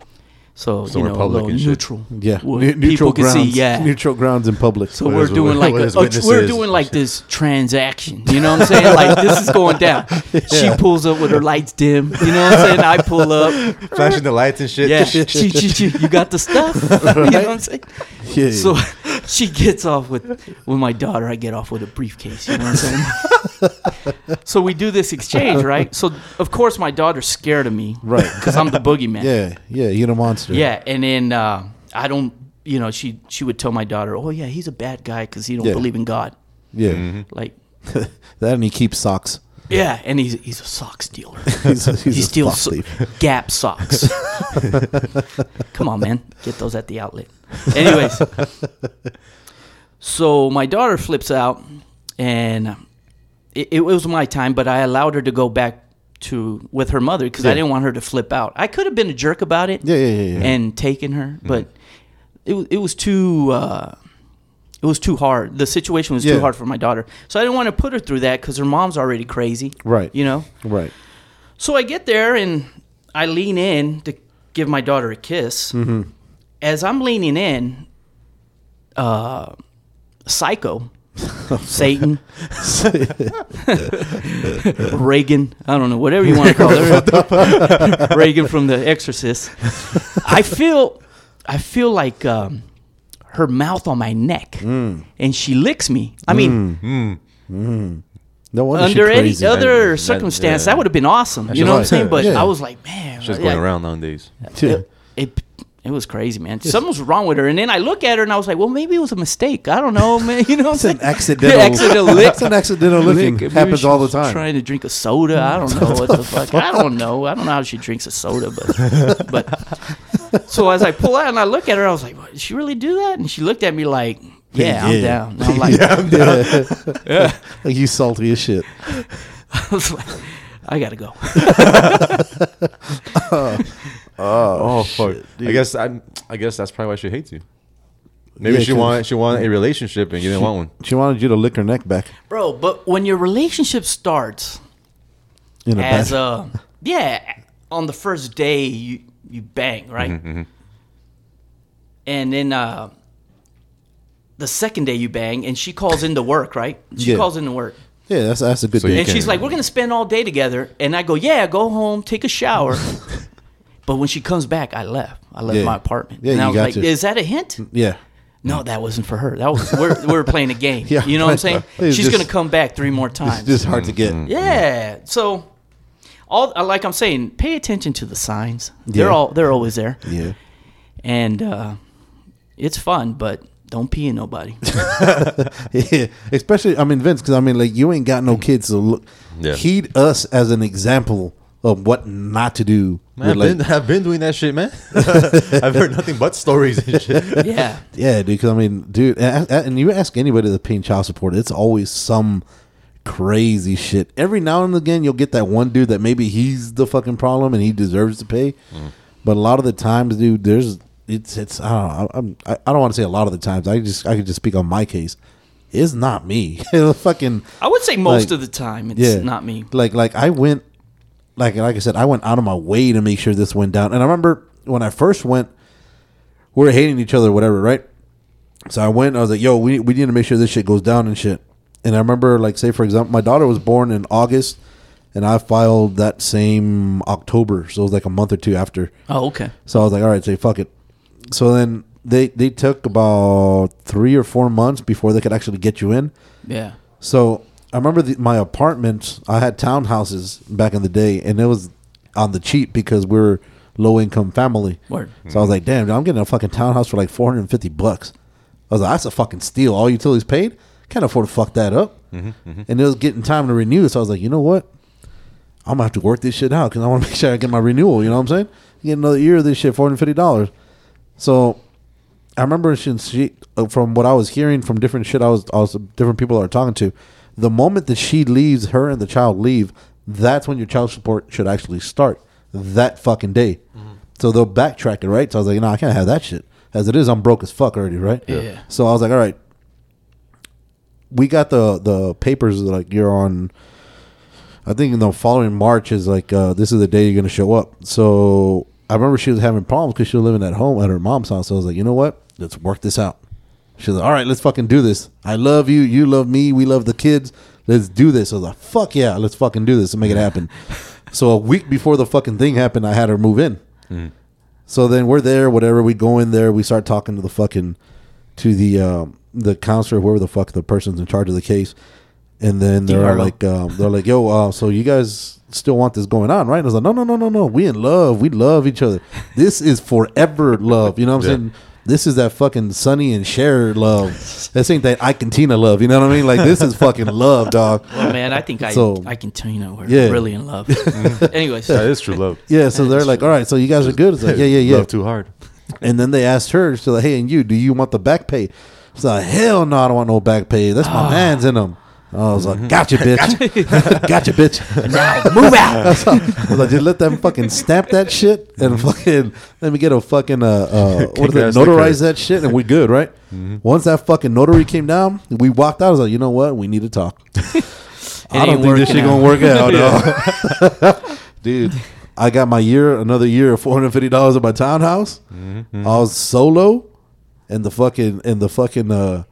So Somewhere you know, a public little and shit. neutral. Yeah, Ne- neutral grounds. see. Yeah. neutral grounds in public. So we're doing like a, oh, we're doing like this transaction. You know what I'm saying? Like this is going down. She pulls up with her lights dim. You know what I'm saying? I pull up. flashing the lights and shit. Yeah, you got the stuff. You know what I'm saying? Yeah, So she gets off with with my daughter. I get off with a briefcase. You know what I'm saying? so we do this exchange, right? So of course my daughter's scared of me, Right. Because I'm the boogeyman. yeah, yeah. You're a monster. Yeah, and then uh, I don't. You know, she she would tell my daughter, "Oh yeah, he's a bad guy because he don't Yeah. believe in God." yeah. Mm-hmm. Like, that and he keeps socks. yeah, and he's he's a sock stealer. He's, a- he's he steals so- Gap socks. Come on, man, get those at the outlet. Anyways, so my daughter flips out, and it, it was my time, but I allowed her to go back to with her mother because I didn't want her to flip out. I could have been a jerk about it, Yeah, yeah, yeah. yeah. and taken her, but it it was too. Uh, it was too hard. The situation was Yeah. too hard for my daughter, so I didn't want to put her through that because her mom's already crazy. Right. You know. right. So I get there and I lean in to give my daughter a kiss. Mm-hmm. As I'm leaning in, uh, Psycho, Satan, Regan, I don't know, whatever you want to call her, Regan from The Exorcist. I feel, I feel like um, her mouth on my neck, Mm. and she licks me. I mean, No wonder under she any other That- circumstance, yeah. that would have been awesome. You That's know what I'm saying? But Yeah. I was like, man, Just yeah, going around nowadays. Yeah. It, it it was crazy, man. Something was wrong with her, and then I look at her and I was like, well, maybe it was a mistake. I don't know, man. You know It's an accidental. Accidental lick. It's an accidental licking. Maybe Happens all the time. Trying to drink a soda. I don't know what the fuck. I don't know. I don't know how she drinks a soda, but but. So as I pull out and I look at her, I was like, what, "Did she really do that?" And she looked at me like, "Yeah, I'm down." And I'm like, yeah. Like you salty as shit. I was like, "I gotta go." Uh, Oh, fuck! I guess I, I guess that's probably why she hates you. Maybe Yeah, she 'cause- wanted she wanted a relationship and you didn't want one. She wanted you to lick her neck back Bro, but when your relationship starts, in a as bad. uh yeah on the first day you you bang right Mm-hmm, and then uh the second day you bang and she calls into work right she Yeah. calls into work yeah, that's that's a good So day. and she's like we're gonna spend all day together and i go yeah go home take a shower but when she comes back i left i left Yeah. my apartment Yeah, and i you was got like to. is that a hint yeah. no mm. that wasn't for her that was we're, we're playing a game Yeah, you know what i'm saying it's she's just- gonna come back three more times It's just hard to get. Mm-hmm. yeah. So all uh, like I'm saying, pay attention to the signs. They're Yeah. all they're always there. Yeah. And uh it's fun, but Don't pee in nobody. yeah, especially I mean Vince, because I mean like you ain't got no mm. kids, so look, Yeah. heed us as an example of what not to do. Man, I've, like- been, I've been doing that shit, man. I've heard nothing but stories and shit. yeah. Yeah, dude. Because I mean, dude, and, and you ask anybody that's paying child support, it's always some crazy shit. Every now and again, you'll get that one dude that maybe he's the fucking problem and he deserves to pay. Mm. But a lot of the times, dude, there's it's it's I don't know. I'm, I, I don't want to say a lot of the times. I just I could just speak on my case. It's not me. fucking I would say most Like, of the time it's yeah, not me. Like like I went, like like I said, I went out of my way to make sure this went down. And I remember when I first went, we were hating each other, whatever, right? So I went. I was like, "Yo, we we need to make sure this shit goes down and shit." And I remember, like, say for example, my daughter was born in August, and I filed that same October, so it was like a month or two after. Oh, okay. So I was like, all right, say fuck it. So then they they took about three or four months before they could actually get you in. Yeah. So I remember the, my apartment. I had townhouses back in the day, and it was on the cheap because we are low income family. Word. So I was like, damn, dude, I'm getting a fucking townhouse for like 450 bucks. I was like, that's a fucking steal. All utilities paid. Can't afford to fuck that up. And it was getting time to renew. So I was like, you know what? I'm gonna have to work this shit out because I want to make sure I get my renewal. You know what I'm saying? Get another year of this shit, four hundred fifty dollars. So I remember since she, uh, from what I was hearing from different shit, I was, I was different people I was talking to. The moment that she leaves, her and the child leave, that's when your child support should actually start. That fucking day. So they'll backtrack it, right? So I was like, no, I can't have that shit. As it is, I'm broke as fuck already, right? Yeah. So I was like, all right. We got the the papers like you're on. I think in the following March is like uh, this is the day you're gonna show up. So I remember she was having problems because she was living at home at her mom's house. So I was like, you know what? Let's work this out. She was like, all right, let's fucking do this. I love you. You love me. We love the kids. Let's do this. I was like, fuck yeah, let's fucking do this and make it happen. so a week before the fucking thing happened, I had her move in. So then we're there, whatever. We go in there, we start talking to the fucking to the um, the counselor, whoever the fuck the person's in charge of the case, and then they're Harlow. like, um, they're like, yo, uh, so you guys still want this going on, right? And I was like, no, no, no, no, no. We in love. We love each other. This is forever love. You know what I'm Yeah. saying? This is that fucking Sonny and Cher love. This ain't that Ike and Tina love. You know what I mean? Like this is fucking love, dog. Well, man, I think I So- I can tell you know we're Yeah. really in love. Mm. Anyways, That is true love. Yeah. So they're like, all right, so you guys are good. It's like, yeah, yeah, yeah. Love too hard. And then they asked her, she's like, hey, and you, do you want the back pay? She's like, hell no, I don't want no back pay. That's my ah. man's in them. I was like, gotcha, bitch. gotcha, bitch. now move out. I was like, just let them fucking stamp that shit and fucking let me get a fucking, uh, uh what is it, ass to the notarize that shit and we good, right? Once that fucking notary came down, we walked out. I was like, you know what? We need to talk. I don't think this shit working gonna work out, dog. Dude, I got my year, another year of four hundred fifty dollars at my townhouse. Mm-hmm. I was solo, and the fucking and the fucking uh,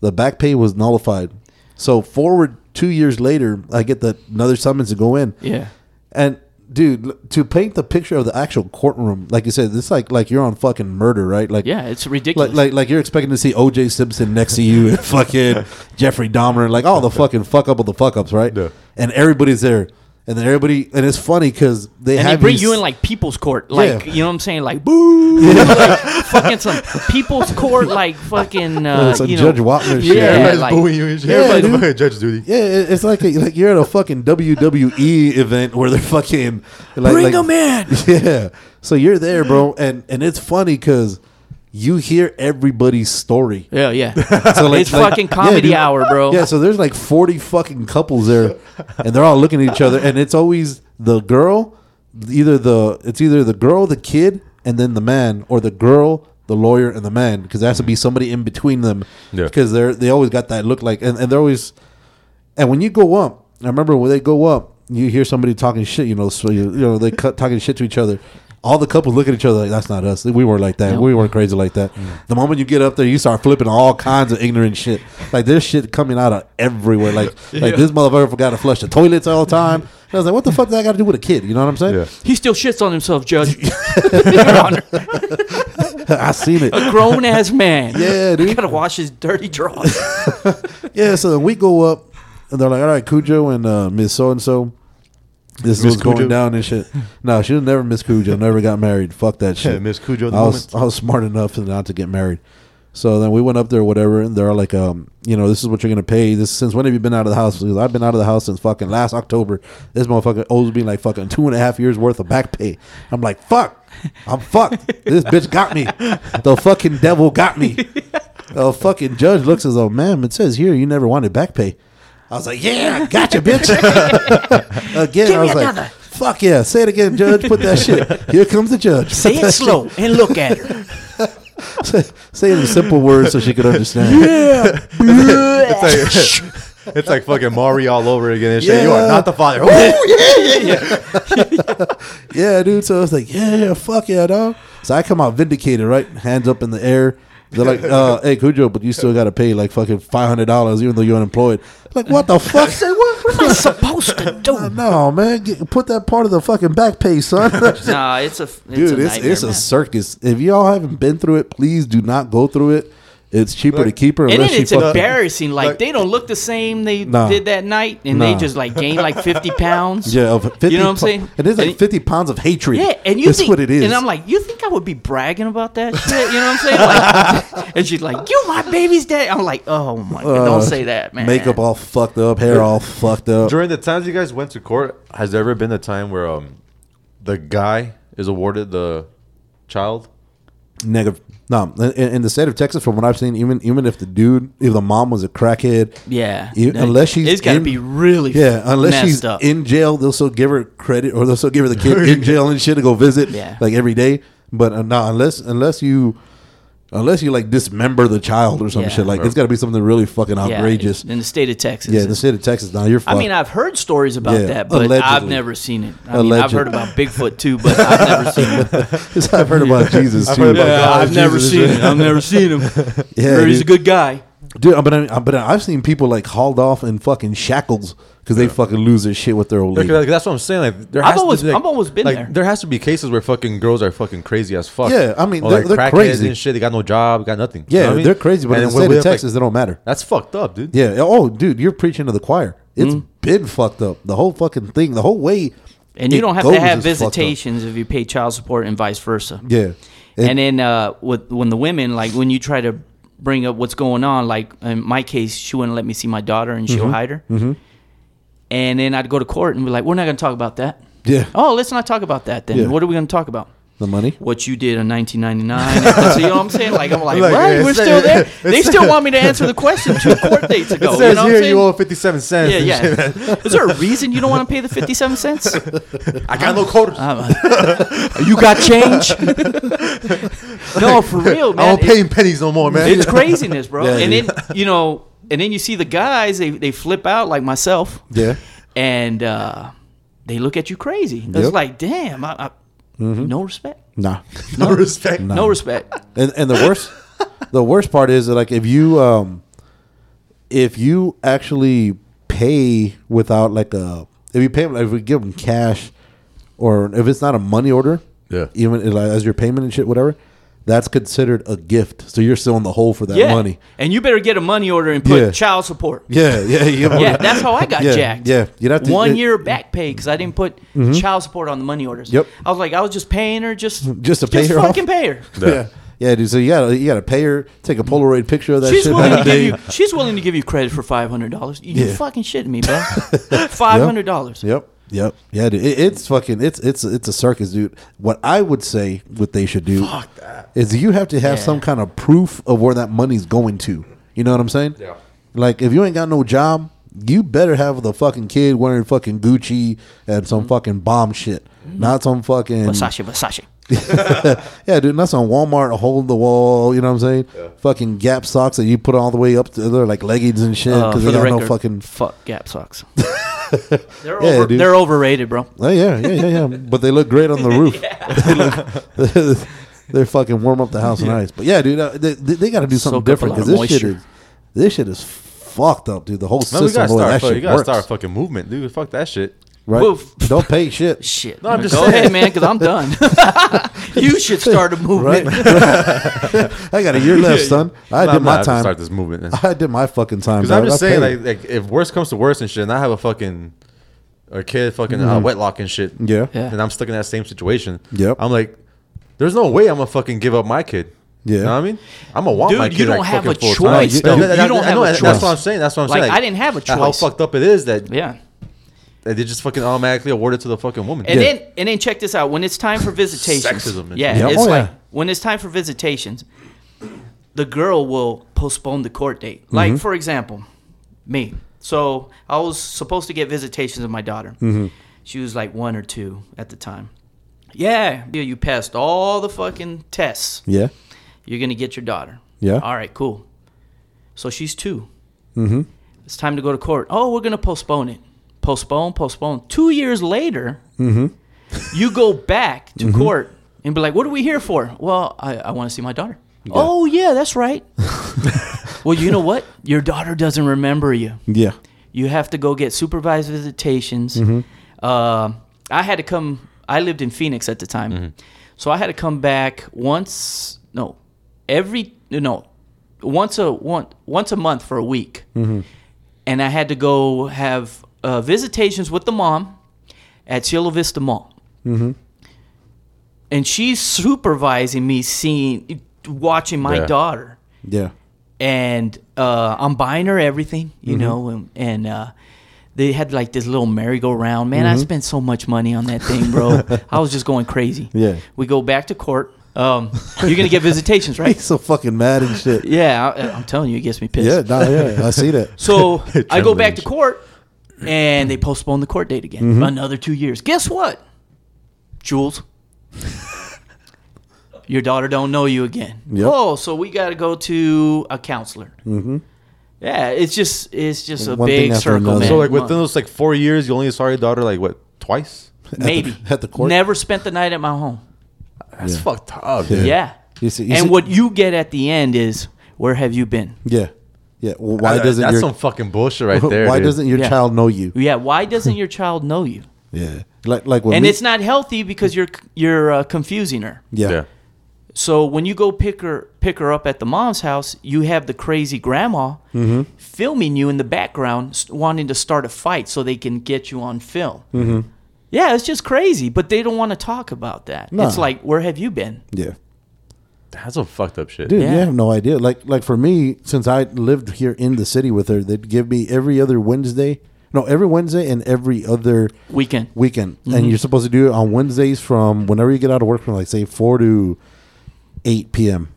the back pay was nullified. So forward two years later, I get that another summons to go in. Yeah. And dude, to paint the picture of the actual courtroom, like you said, it's like like you're on fucking murder, right? Like Yeah, it's ridiculous. like, like like you're expecting to see O.J. Simpson next to you and fucking Jeffrey Dahmer, like all the fucking fuck up of the fuck ups, right? Yeah. And everybody's there, and then everybody, and it's funny because they and have they bring these- you in like people's court, like Yeah. you know what I'm saying, like boo, like fucking some people's court, like fucking uh, some you know, Judge Wapner shit. Yeah, Everybody's like, booing you and shit. Yeah, Everybody's dude. fucking judge duty. Yeah, it- it's like a, like you're at a fucking WWE event where they're fucking like, bring like- them in. Yeah, so you're there, bro, and and it's funny because you hear everybody's story. Yeah, yeah. So like, it's like- fucking yeah, comedy dude. hour, bro. Yeah, so there's like 40 fucking couples there, and they're all looking at each other, and it's always the girl, either the it's either the girl, the kid, and then the man, or the girl, the lawyer, and the man, because there has to be somebody in between them, Yeah. because they're they always got that look like, and, and they're always, and when you go up, I remember when they go up, you hear somebody talking shit, you know, so you, you know they cut talking shit to each other. All the couples look at each other like that's not us. We weren't like that. No. We weren't crazy like that. The moment you get up there, you start flipping all kinds of ignorant shit. Like there's shit coming out of everywhere. Like like this motherfucker forgot to flush the toilets all the time. I was like, what the fuck does that got to do with a kid? You know what I'm saying? Yeah. He still shits on himself, Judge. Your Honor, I seen it. a grown ass man. Yeah, dude. Gotta wash his dirty drawers. Yeah, so then we go up, and they're like, "All right, Cujo and uh, Miss So and So, this is Miss what's going Cujo? down and shit." No, she was never Miss Cujo. Never got married. Fuck that shit. Miss Cujo. at the I was moment. I was smart enough not to get married. So then we went up there, whatever, and they're like, um, you know, this is what you're gonna pay. This since when have you been out of the house? Because I've been out of the house since fucking last October. This motherfucker owes me like fucking two and a half years worth of back pay. I'm like, fuck, I'm fucked. this bitch got me. The fucking devil got me. The fucking judge looks as though, ma'am, it says here you never wanted back pay. I was like, yeah, gotcha, bitch. again, I was like, fuck yeah, say it again, judge. Put that shit. Here comes the judge. Say Put it that slow and look at her. Say, say it in simple words so she could understand. Yeah. It's like, it's like fucking Maury all over again and shit. You are not the father. Yeah, yeah, yeah. yeah, dude. So I was like, yeah, yeah, fuck yeah, dog. So I come out vindicated, right? Hands up in the air. They're like, uh, hey, Cujo, but you still got to pay like fucking $500 even though you're unemployed. Like, what the fuck? Say what? What am I supposed to do? No, man. Get, put that part of the fucking back pay, son. Nah, it's a it's Dude, a it's, nightmare, it's a circus. If y'all haven't been through it, please do not go through it. It's cheaper to keep her And then it's embarrassing. Like Like- they don't look the same they Nah. did that night, and they just like gained like fifty pounds. Yeah, of 50 You know what I'm pu- saying? It is like And- 50 pounds of hatred. Yeah, and you That's think, what it is. and I'm like, you think I would be bragging about that shit? You know what I'm saying? Like, and she's like, you my baby's dad. I'm like, oh my god, don't say that, man. Makeup all fucked up, hair all fucked up. During the times you guys went to court, has there ever been a time where um the guy is awarded the child? Negative. No, in, in the state of Texas, from what I've seen, even even if the dude, if the mom was a crackhead, Yeah, you- that- unless she's it's got to in- be really yeah, unless she's up. in jail, they'll still give her credit, or they'll still give her the kid in jail and shit to go visit, Yeah. like every day. But uh, no, unless unless you unless you like dismember the child or some Yeah. shit, like it's got to be something really fucking Yeah, outrageous. in the state of Texas. Yeah, the state of Texas. Now you're. I mean, I've heard stories about Yeah, that, but I've never seen it. I mean, I've heard about Bigfoot too, but I've never seen it. I've heard about Jesus I've too. heard about Yeah, God, I've never seen it. I've never seen him. Yeah, Heard he's a good guy. Dude, but I, but I've seen people like hauled off in fucking shackles because they fucking lose their shit with their old lady. Like, that's what I'm saying. Like there I've has always- to be, like, I've always been like, there. There has to be cases where fucking girls are fucking crazy as fuck. Yeah, I mean, Or, they're- like they're crackheads crazy. and shit. They got no job, got nothing. You Yeah, know what I mean? they're crazy, but And in the then when state we of have, like- Texas, they don't matter. That's fucked up, dude. Yeah. Oh, dude, you're preaching to the choir. It's Mm-hmm. been fucked up. The whole fucking thing, the whole way. And you it don't have goes to have is fucked up. visitations if you pay child support and vice versa. Yeah. And, then uh, with when the women like when you try to bring up what's going on, like in my case, she wouldn't let me see my daughter and Mm-hmm. she'll hide her. And then I'd go to court and be like, "We're not going to talk about that." yeah, Oh, let's not talk about that then. Yeah. What are we going to talk about? the money. What you did in 1999? so you know what I'm saying? Like I'm like, Like, what? We're still there. They still want me to answer the question two court dates ago. It you know here you owe 57 cents. yeah, yeah. Is there a reason you don't want to pay the 57 cents? I got no quarters. Uh, you got change? no, for real, man. I don't pay in pennies no more, man. it's craziness, bro. Yeah, and then you know, and then you see the guys they they flip out like myself, Yeah. and uh, they look at you crazy. It's Yep. Mm-hmm. like, damn, I, I, no respect, Nah. no respect. no respect. And and the worst, the worst part is that like if you um, if you actually pay without like a if you pay like if we give them cash, or if it's not a money order, Yeah. even as your payment and shit, whatever. That's considered a gift, so you're still in the hole for that Yeah, money. and you better get a money order and put Yeah. child support. Yeah, yeah, you Yeah, that's how I got Yeah, jacked. yeah. You'd have to- one it- Mm-hmm. year back pay because I didn't put child support on the money orders. Yep. I was like, I was just paying her just Just to pay just her off? fucking pay her. Yeah. yeah, dude. So you gotta you gotta pay her, take a Polaroid picture of that She's shit. willing to give you. She's willing to give you credit for five hundred dollars. You Yeah. fucking shitting me, bro? Five hundred dollars. Yep. Yep. Yeah, dude. It, it's fucking it's it's it's a circus, dude. What I would say what they should do is you have to have Yeah. some kind of proof of where that money's going to. You know what I'm saying? Yeah. Like if you ain't got no job, you better have the fucking kid wearing fucking Gucci and some Mm-hmm. fucking bomb shit. Not some fucking Versace, Versace. Yeah, dude, that's on Walmart hole in the wall, you know what I'm saying? Fucking Gap socks that you put all the way up to they're like leggings and shit Uh, because for they the got no record, fucking fuck Gap socks. they're Yeah, over, dude. they're overrated, bro. Oh yeah, yeah, yeah, yeah. but they look great on the roof. they look, they're fucking warm up the house nice. But yeah, dude, uh, they, they, they got to do something Soak different because of this shit is this shit is fucked up, dude. The whole Man, we system, gotta the way start. that fuck- shit you gotta works, start a fucking movement, dude. Fuck that shit. Right? Woof. Don't pay shit, Shit. No, I'm just Go saying. ahead, man, because I'm done. you should start a right? movement. I got a year left, son. I No, did I'm my not to time. Start this movement. I did my fucking time. Because I'm just I saying, like, like, if worse comes to worse and shit, and I have a fucking a kid fucking uh, wetlock and shit, Mm-hmm. Yeah. Yeah. and I'm stuck in that same situation. Yep. I'm like, there's no way I'm gonna fucking give up my kid. Yeah. You know what I mean? I'm gonna want Dude, my you don't like have a fucking full time. choice, That- though. that- You don't I have know, a That's what I'm saying. That's what I'm Like, saying. I didn't have a choice. How fucked up it is that Yeah. That they just fucking automatically award it to the fucking woman. And Yeah. then and then check this out. When it's time for visitations, Sexism and yeah, shit. Yeah. it's Oh, like yeah. when it's time for visitations, the girl will postpone the court date. Like Mm-hmm. for example, me. So I was supposed to get visitations of my daughter. Mm-hmm. She was like one or two at the time. Yeah, yeah, you passed all the fucking tests. Yeah. You're gonna get your daughter. Yeah. All right, cool. So she's 2 Mm-hmm. It's time to go to court. Oh, we're gonna postpone it. Postpone, postpone. Two years later, Mm-hmm. you go back to court and be like, "What are we here for?" Well, I, I want to see my daughter. Oh yeah, that's right. well, you know what? Your daughter doesn't remember you. Yeah. You have to go get supervised visitations. Mm-hmm. Uh, I had to come. I lived in Phoenix at the time, so I had to come back once. No, every no, once a one once a month for a week, Mm-hmm. and I had to go have uh, visitations with the mom at Chula Vista Mall. Mm-hmm. And she's supervising me, seeing, watching my Yeah. daughter Yeah. and uh, I'm buying her everything, you Mm-hmm. know, and, and uh, they had like this little merry-go-round. Man, Mm-hmm. I spent so much money on that thing, bro. I was just going crazy. Yeah. We go back to court. Um, you're gonna get visitations, right? He's so fucking mad and shit. Yeah, I, I'm telling you, it gets me pissed. Yeah, nah, yeah, I see that. So I go back to court, and they postpone the court date again Mm-hmm. another two years. Guess what, Jules? Your daughter don't know you again. Yep. Oh, so we got to go to a counselor. Mm-hmm. Yeah, it's just it's just a One big circle, man. So like within those like four years, you only saw your daughter like what twice? maybe at the court? Never spent the night at my home. That's Yeah. fucked up, dude. Yeah. You see- you and see- what you get at the end is where have you been? Yeah. Yeah. Well, why That- doesn't that's your some fucking bullshit right there? why dude. doesn't your Yeah. child know you? Yeah. Why doesn't your child know you? Yeah. Like like And we- it's not healthy because you're you're uh, confusing her. yeah. Yeah. So when you go pick her pick her up at the mom's house, you have the crazy grandma Mm-hmm. filming you in the background, wanting to start a fight so they can get you on film. Mm-hmm. Yeah, it's just crazy, but they don't want to talk about that. Nah. It's like, where have you been? Yeah. That's some fucked up shit. Dude, Yeah. you have no idea. Like like for me, since I lived here in the city with her, they'd give me every other Wednesday. No, every Wednesday and every other Weekend. weekend. Mm-hmm. And you're supposed to do it on Wednesdays from whenever you get out of work from like say four to eight PM.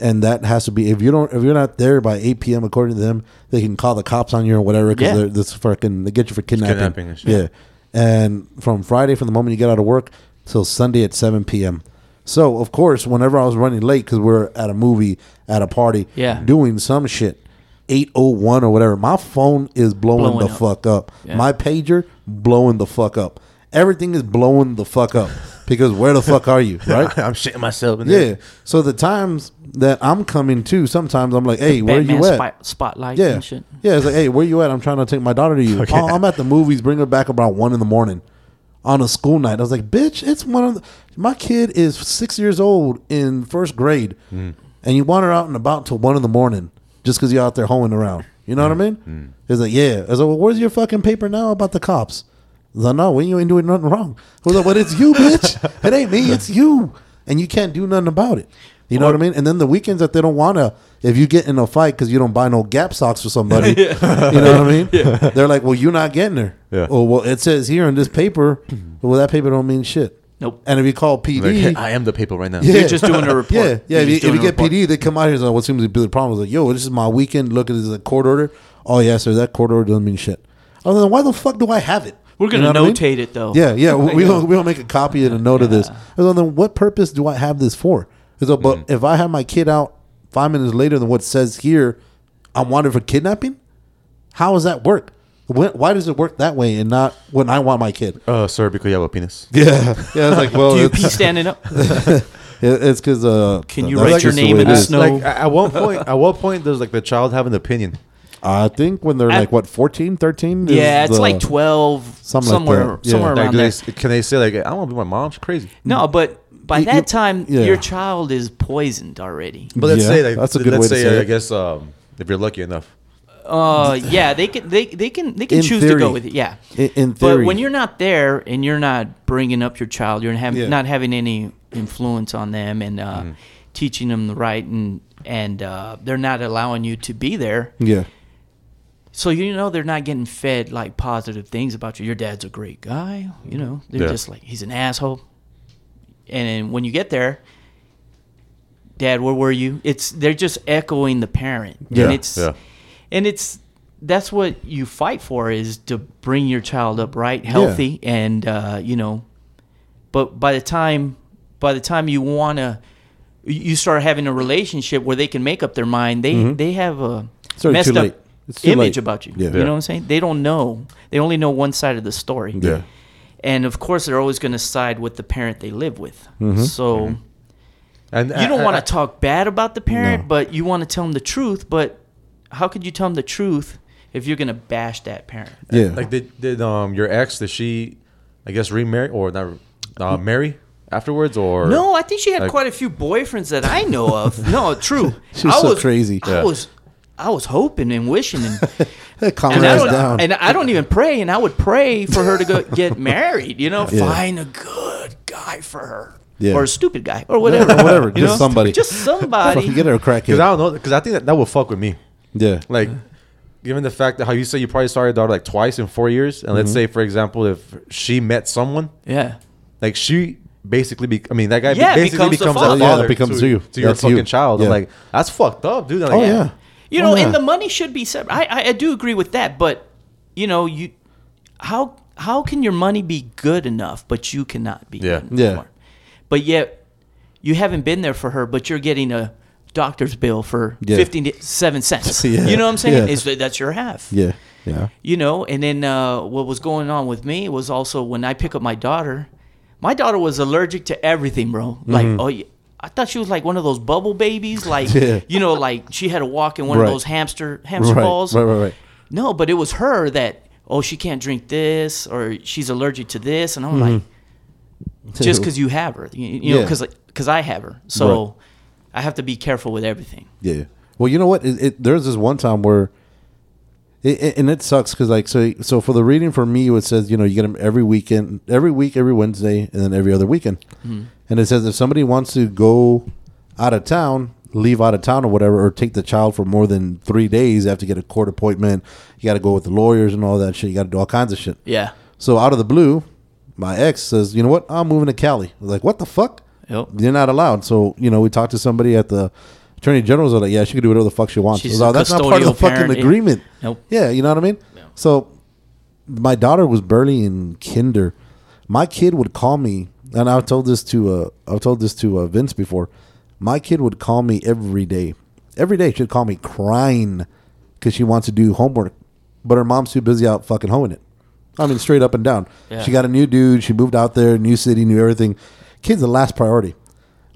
And that has to be if you don't if you're not there by eight PM according to them, they can call the cops on you or whatever because Yeah. they're this fucking they get you for kidnapping. kidnapping and shit. Yeah. And from Friday from the moment you get out of work till Sunday at seven PM. So of course, whenever I was running late because we're at a movie, at a party, Yeah. doing some shit, eight oh one or whatever, my phone is blowing, Blowing the up. fuck up. Yeah. My pager blowing the fuck up. Everything is blowing the fuck up because where the fuck are you, right? I'm shitting myself. In yeah. there. So the times that I'm coming to, sometimes I'm like, hey, where Batman you at? spot- spotlight Yeah. Yeah, it's like, hey, where you at? I'm trying to take my daughter to you. Oh, I'm at the movies. Bring her back about one in the morning on a school night. I was like, bitch, it's one of the, my kid is six years old in first grade, mm. and you want her out and about till one in the morning just because you're out there hoeing around. You know what I mm. mean? Mm. It's like, yeah. I was like, well, where's your fucking paper now about the cops? I was like, no, we you ain't doing nothing wrong. I was like, but it's you, bitch. it ain't me. It's you, and you can't do nothing about it. You know what I mean? And then the weekends that they don't want to, if you get in a fight because you don't buy no Gap socks for somebody, you know what I mean? They're like, well, you're not getting her. Yeah. Oh, well, it says here on this paper, well, that paper don't mean shit. Nope. And if you call PD, I am the paper right now. yeah. You're just doing a report. Yeah, yeah. If you, just if you a get report. PD, they come out here and say, what seems to be the problem? It's like, yo, this is my weekend. Look at this a court order. Oh, yeah, sir, that court order doesn't mean shit. I was like, why the fuck do I have it? We're gonna what I mean? notate it though. Yeah, yeah. We don't we don't make a copy and a note of this. I was like, then what purpose do I have this for? I was like, but Mm-hmm. if I have my kid out five minutes later than what says here, I'm wanted for kidnapping. How does that work? When, why does it work that way and not when I want my kid? Uh, sir, because you have a penis. Yeah, yeah. It's like, well, Do you it's, pee standing up? it's because uh, Can you that's write your name in it the snow? Like at at one point, at what point does like the child have an opinion? I think when they're At- like what 14, 13? yeah, it's the- like twelve, Something like somewhere. Yeah. somewhere Like, around do there. they, can they say like, I want to be my mom? She's crazy. No, but by You- that you- time, yeah. your child is poisoned already. But let's Yeah, say like, that's a good let's way to say, say uh, it. I guess um, if you're lucky enough. Uh, yeah, they can, they, they can, they can In choose to go with it. Yeah, In- in But when you're not there and you're not bringing up your child, you're having, Yeah. not having any influence on them and uh, teaching them the right and and uh, they're not allowing you to be there. Yeah. So you know they're not getting fed like positive things about you. Your dad's a great guy, you know. They're Yeah. just like he's an asshole. And then when you get there, Dad, where were you? It's they're just echoing the parent. Yeah, And it's yeah. and it's that's what you fight for is to bring your child up right, healthy, and uh, you know. But by the time by the time you wanna you start having a relationship where they can make up their mind, they they have a already messed Mm-hmm. up. Image late. about you. Yeah. You know what I'm saying? They don't know. They only know one side of the story. Yeah. And of course, they're always going to side with the parent they live with. Mm-hmm. So And you don't I- want to talk bad about the parent, No. but you want to tell them the truth. But how could you tell them the truth if you're going to bash that parent? Yeah. Like did did um your ex did she, I guess remarry or not uh, marry afterwards or No, I think she had Like- quite a few boyfriends that I know of. No, true. She was I so crazy. I Yeah. was, I was hoping and wishing, and Calm and her I, don't, down. and I don't even pray, and I would pray for her to go get married. You know, Yeah. find a good guy for her, Yeah. or a stupid guy, or whatever, Or whatever, you just know? somebody. just somebody. Get her a crack Because I don't know. Because I think that that would fuck with me. Yeah. Like, given the fact that how you say you probably saw your daughter like twice in four years, and Mm-hmm. let's say for example if she met someone yeah, like she basically be I mean that guy Yeah, basically becomes the becomes, father. a Yeah, father that becomes to, you. to your That's fucking you. child. I'm Yeah. like that's fucked up, dude. I'm Oh like, yeah. You Oh, know, yeah. and the money should be separate. I, I do agree with that, but you know, you how how can your money be good enough, but you cannot be Yeah. good Yeah. But yet you haven't been there for her, but you're getting a doctor's bill for Yeah. fifty seven cents. Yeah. You know what I'm saying? Is that that's your half? Yeah. Yeah. You know, and then uh, what was going on with me was also when I pick up my daughter, my daughter was allergic to everything, bro. Like, oh, yeah, I thought she was like one of those bubble babies, like Mm-hmm. Yeah. you know, like she had to walk in one Right. of those hamster hamster Right. balls. Right. Right. Right. No, but it was her that oh she can't drink this or she's allergic to this, and I'm like, just because you have her, you, you know, Mm-hmm. Yeah. because because I have her, so I have to be careful with everything. Yeah. Well, you know what? It, it, there's this one time where, it, it- and it sucks because like so so for the reading for me it says you know you get them every weekend, every week, every Wednesday, and then every other weekend, mm-hmm. and it says if somebody wants to go out of town, leave out of town or whatever, or take the child for more than three days, they have to get a court appointment. You got to go with the lawyers and all that shit. You got to do all kinds of shit. Yeah. So out of the blue, my ex says, "You know what? I'm moving to Cali." Like, "What the fuck? Yep. You're not allowed." So you know, we talked to somebody at the attorney general's. Are like, "Yeah, she can do whatever the fuck she wants." She's That's not part of the fucking parent, yeah. agreement. Nope. Yeah, you know what I mean. So my daughter was barely in kinder. My kid would call me, and I've told this to uh, I've told this to uh, Vince before. My kid would call me every day. Every day she'd call me crying because she wants to do homework, but her mom's too busy out fucking hoeing it. I mean, straight up and down. Yeah. She got a new dude. She moved out there, new city, new everything. Kid's the last priority.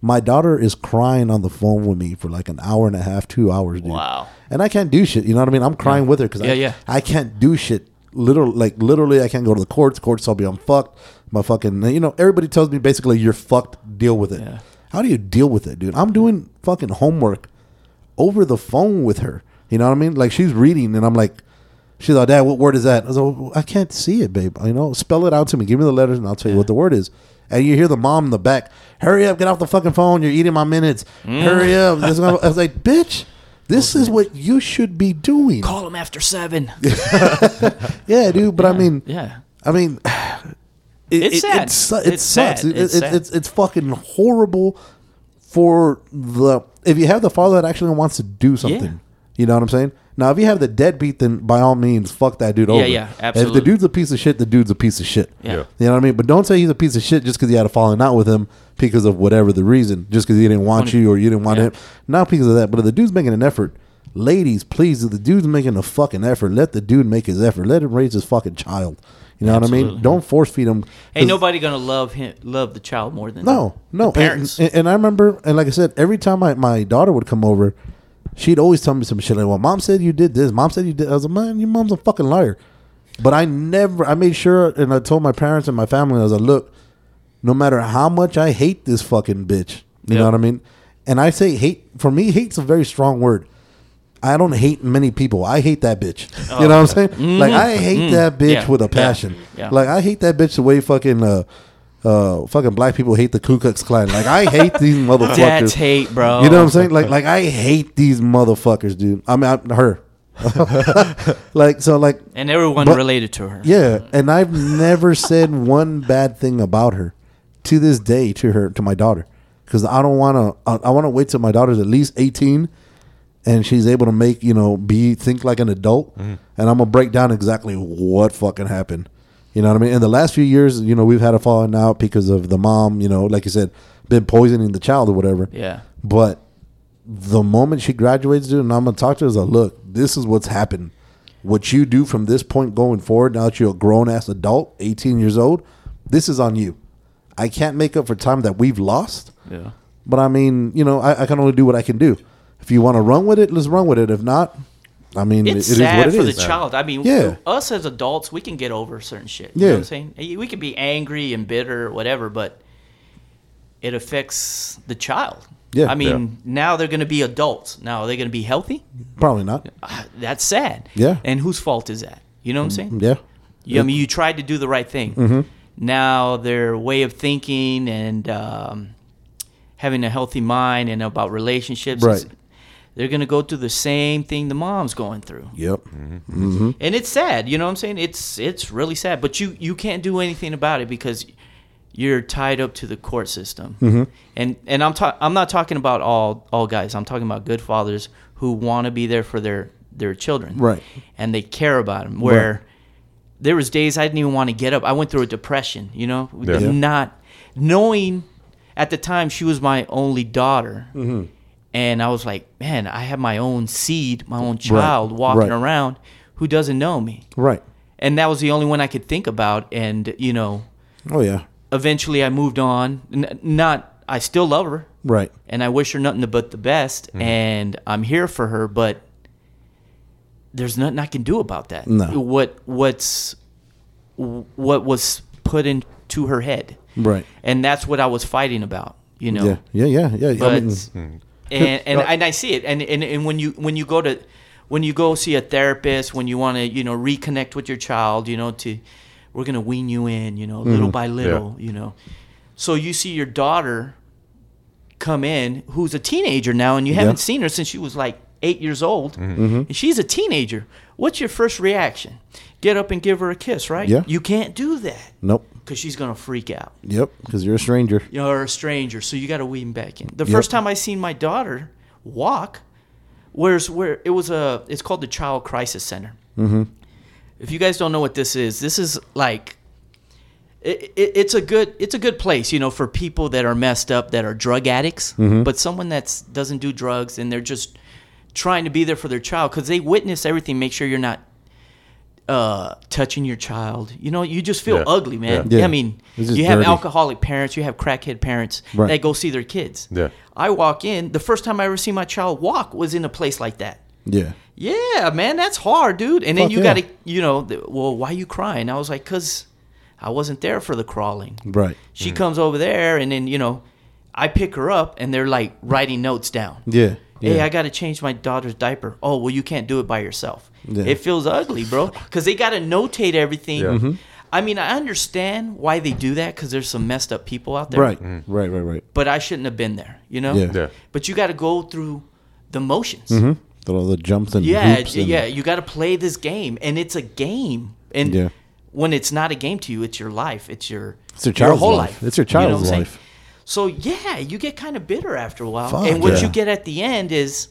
My daughter is crying on the phone with me for like an hour and a half, two hours, dude. Wow. And I can't do shit. You know what I mean? I'm crying with her because Yeah, I, yeah. I can't do shit. Literally, like literally, I can't go to the courts. Courts tell me I'm fucked. My fucking, you know, everybody tells me basically you're fucked. Deal with it. Yeah. How do you deal with it, dude? I'm doing fucking homework over the phone with her. You know what I mean? Like she's reading, and I'm like, she's like, Dad, what word is that? I was like, I can't see it, babe. You know, spell it out to me. Give me the letters, and I'll tell you what the word is. And you hear the mom in the back, hurry up, get off the fucking phone. You're eating my minutes. Mm. Hurry up. This is gonna-" I was like, bitch, this is what you should be doing. Call him after seven. Yeah, dude. But I mean, yeah. I mean, it, It's sad. It, su- it It's sucks. sad. It- It's it's, sad. it's it's fucking horrible for the if you have the father that actually wants to do something. Yeah. You know what I'm saying? Now, if you have the deadbeat, then by all means, fuck that dude over. yeah, If absolutely. If the dude's a piece of shit, the dude's a piece of shit. Yeah. Yeah. You know what I mean? But don't say he's a piece of shit just because you had a falling out with him because of whatever the reason, just because he didn't want you or you didn't want Yeah. him. Not because of that, but if the dude's making an effort, ladies, please, if the dude's making a fucking effort, let the dude make his effort. Let him raise his fucking child. You know what I Absolutely. mean? Don't force feed him. Ain't nobody gonna love him, love the child more than no, no. the And, parents. and, and I remember, and like I said, every time my, my daughter would come over, she'd always tell me some shit like, "Well, mom said you did this. Mom said you did." I was like, "Man, your mom's a fucking liar." But I never. I made sure, and I told my parents and my family, I was like, "Look, no matter how much I hate this fucking bitch, you know what I mean." And I say hate. For me, hate's a very strong word. I don't hate many people. I hate that bitch. you know what I'm saying? Like I hate that bitch Oh, Yeah. with a Yeah. passion. Yeah. Like I hate that bitch the way fucking uh uh, fucking black people hate the Ku Klux Klan. Like I hate these motherfuckers. That's hate, bro. You know what I'm saying? Like, like I hate these motherfuckers, dude. I mean, I, her. like, so, like, And everyone But- related to her. yeah. And I've never said one bad thing about her to this day to her to my daughter because I don't want to. I, I want to wait till my daughter's at least 18 and she's able to make you know be think like an adult, and I'm gonna break down exactly what fucking happened. You know what I mean? In the last few years, you know, we've had a falling out because of the mom. You know, like you said, been poisoning the child or whatever. Yeah. But the moment she graduates, dude, and I'm gonna talk to her is like, look, this is what's happened. What you do from this point going forward, now that you're a grown ass adult, 18 years old, this is on you. I can't make up for time that we've lost. Yeah. But I mean, you know, I, I can only do what I can do. If you want to run with it, let's run with it. If not, I mean, It's it is sad what it for is. the child. I mean, Yeah. us as adults, we can get over certain shit. You Yeah. know what I'm saying? We can be angry and bitter whatever, but it affects the child. Yeah. I mean, now they're going to be adults. Now, are they going to be healthy? Probably not. Ah, That's sad. Yeah. And whose fault is that? You know what I'm saying? Yeah. You, I mean, you tried to do the right thing. Mm-hmm. Now their way of thinking and um, having a healthy mind and about relationships, is- Right. They're going to go through the same thing the mom's going through, Yep. and it's sad. You know what I'm saying? It's it's really sad. But you you can't do anything about it because you're tied up to the court system. Mm-hmm. And and I'm ta- I'm not talking about all all guys. I'm talking about good fathers who want to be there for their their children, Right. And they care about them. Where there was days I didn't even want to get up. I went through a depression, you know, Yeah. Yeah. not knowing at the time she was my only daughter. Mm-hmm. And I was like, man, I have my own seed, my own child walking right. around who doesn't know me. Right. And that was the only one I could think about. And, you know, Oh yeah. eventually I moved on. N- not, I still love her Right. and I wish her nothing but the best. Mm-hmm. And I'm here for her, but there's nothing I can do about that. No. What what's what was put into her head, Right. and that's what I was fighting about. You know, Yeah. Yeah. Yeah. Yeah. but I mean, hmm. And and, and I see it, and, and and when you when you go to when you go see a therapist, when you want to you know reconnect with your child, you know to we're gonna wean you in, you know, mm-hmm. little by little, you know. So you see your daughter come in, who's a teenager now, and you haven't Yeah. seen her since she was like eight years old, mm-hmm. Mm-hmm. and she's a teenager. What's your first reaction? Get up and give her a kiss, right? Yeah. You can't do that nope. Because she's gonna freak out Yep. Because you're a stranger. you're a stranger, so you got to wean back in. The Yep. first time I seen my daughter walk, where's where it was a, it's called the Child Crisis Center. Mm-hmm. If you guys don't know what this is, this is like, it, it, it's a good, it's a good place, you know, for people that are messed up, that are drug addicts, but someone that's doesn't do drugs and they're just trying to be there for their child because they witness everything. Make sure you're not uh, touching your child. You know, you just feel Yeah. ugly, man. Yeah. I mean, you have dirty. alcoholic parents, you have crackhead parents Right. that go see their kids. Yeah. I walk in. The first time I ever see my child walk was in a place like that. Yeah. Yeah, man, that's hard, dude. And then you yeah. got to, you know, the, well, why you crying? I was like, cause I wasn't there for the crawling. Right. She comes over there, and then you know, I pick her up, and they're like writing notes down. Yeah. Hey, Yeah. I got to change my daughter's diaper. Oh, well, you can't do it by yourself. Yeah. It feels ugly, bro, because they got to notate everything. Yeah. Mhm. I mean, I understand why they do that because there's some messed up people out there. Right. Right. Right. Right. But I shouldn't have been there, you know? Yeah. Yeah. But you got to go through the motions. Mm-hmm. All the jumps and Yeah, hoops and, yeah. You got to play this game, and it's a game. And Yeah. when it's not a game to you, it's your life. It's your It's your child's whole life. life. It's your You know child's what I'm saying? life. So yeah, you get kind of bitter after a while. Fuck, and what yeah. you get at the end is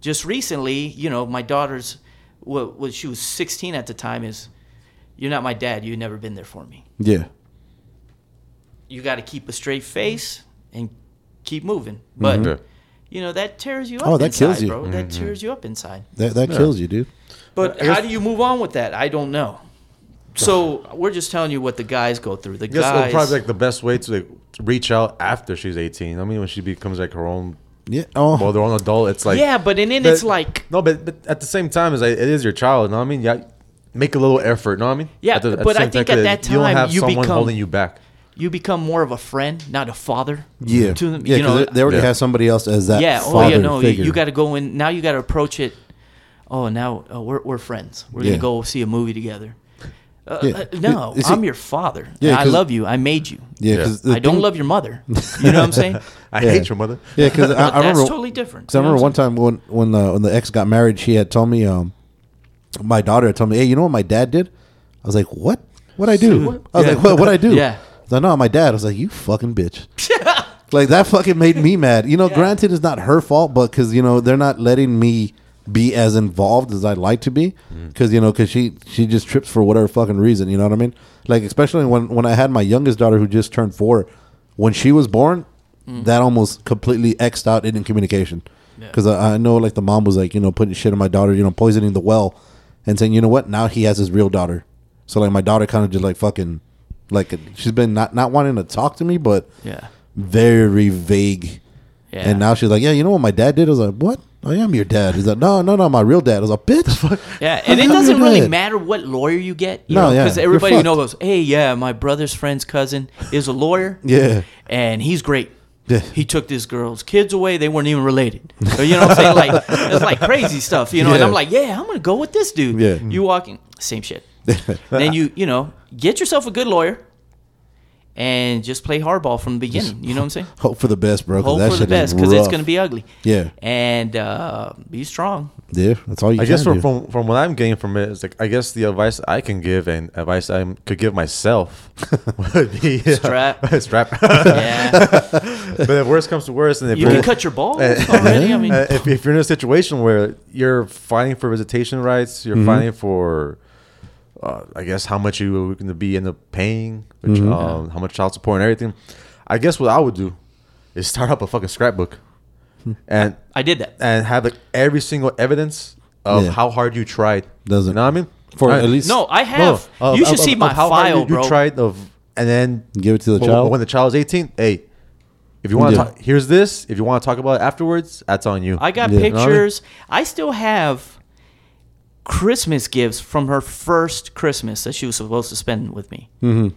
just recently, you know, my daughter's what well, she was 16 at the time is you're not my dad. You've never been there for me. Yeah. You got to keep a straight face and keep moving. But Yeah. you know that tears you up. Mm-hmm. Oh, that inside, kills you. bro. That tears you up inside. That that kills you, dude. But how do you move on with that? I don't know. So we're just telling you what the guys go through. The I guess guys, probably like the best way to, like, to reach out after she's 18. I mean, when she becomes like her own, Yeah. Oh. well, their own adult, it's like yeah, but and then But- it's like no, but but at the same time, is like, it is your child. You know what I mean? Yeah, make a little effort. You know what I mean? Yeah, At the- at but the I think at at 'cause that you don't time, have you someone become- holding you back. you become more of a friend, not a father. yeah. To them, yeah. you 'cause know, they- they already Yeah. have somebody else as that. yeah. Oh Father yeah. No, figure. you got to go in now. You got to approach it. Oh, now uh, we're we're friends. We're Yeah. gonna go see a movie together. Uh, Yeah. uh, no, You see- I'm your father. Yeah, I 'cause- love you. I made you. Yeah, Yeah. because I don't love your mother. You know what I'm saying? I Yeah. hate your mother. Yeah, because I, I That's remember totally different. Because I remember one time when when the when the ex got married, she had told me, um, my daughter had told me, "Hey, you know what my dad did?" I was like, "What? What I do?" I was Yeah. like, "What? What I do?" Yeah. I was like, no, my dad. I was like, "You fucking bitch." like that fucking made me mad. You know, granted, it's not her fault, but because you know they're not letting me be as involved as I'd like to be, mm. because you know, because she she just trips for whatever fucking reason. You know what I mean? Like especially when when I had my youngest daughter who just turned four, when she was born, mm. that almost completely xed out in communication. Because I, I know like the mom was like you know putting shit on my daughter, you know poisoning the well, and saying you know what now he has his real daughter. So like my daughter kind of just like fucking like she's been not not wanting to talk to me, but Yeah. very vague. Yeah. And now she's like, yeah, you know what my dad did? I was like, what? I am your dad. He's like, no, no, no, my real dad. I was like, bitch. Yeah, and it doesn't really matter what lawyer you get. You No, know, yeah, because everybody you know goes, "Hey, yeah, my brother's friend's cousin is a lawyer." Yeah. and he's great. Yeah. He took this girl's kids away. They weren't even related. So, you know what I'm saying? Like it's like crazy stuff. You know, and I'm like, yeah, I'm gonna go with this dude. Yeah. You walking same shit. then you you know get yourself a good lawyer, and just play hardball from the beginning. You know what I'm saying? Hope for the best, bro. 'cause Hope that for the best because because it's gonna be ugly. Yeah. and uh, be strong. Yeah, that's all you I can guess from, do. from from what I'm getting from it is like I guess the advice I can give and advice I could give myself would be Strap. strap. Yeah, but if worst comes to worst, and if you can cut your balls already. I mean, uh, if, if you're in a situation where you're fighting for visitation rights, you're fighting for, uh, I guess, how much you're going to be end up paying, which, um, how much child support and everything. I guess what I would do is start up a fucking scrapbook, and I did that. and have like every single evidence of Yeah. how hard you tried. Doesn't- you know what I mean? For Right. at least No, I No, have. of- you should of- see of my how file, you, you bro. tried of, and then give it to the when- child. when the child's 18. Hey, if you want to Yeah. talk, here's this. If you want to talk about it afterwards, that's on you. I got Yeah. You know I mean? pictures. I still have Christmas gifts from her first Christmas that she was supposed to spend with me. Mm-hmm.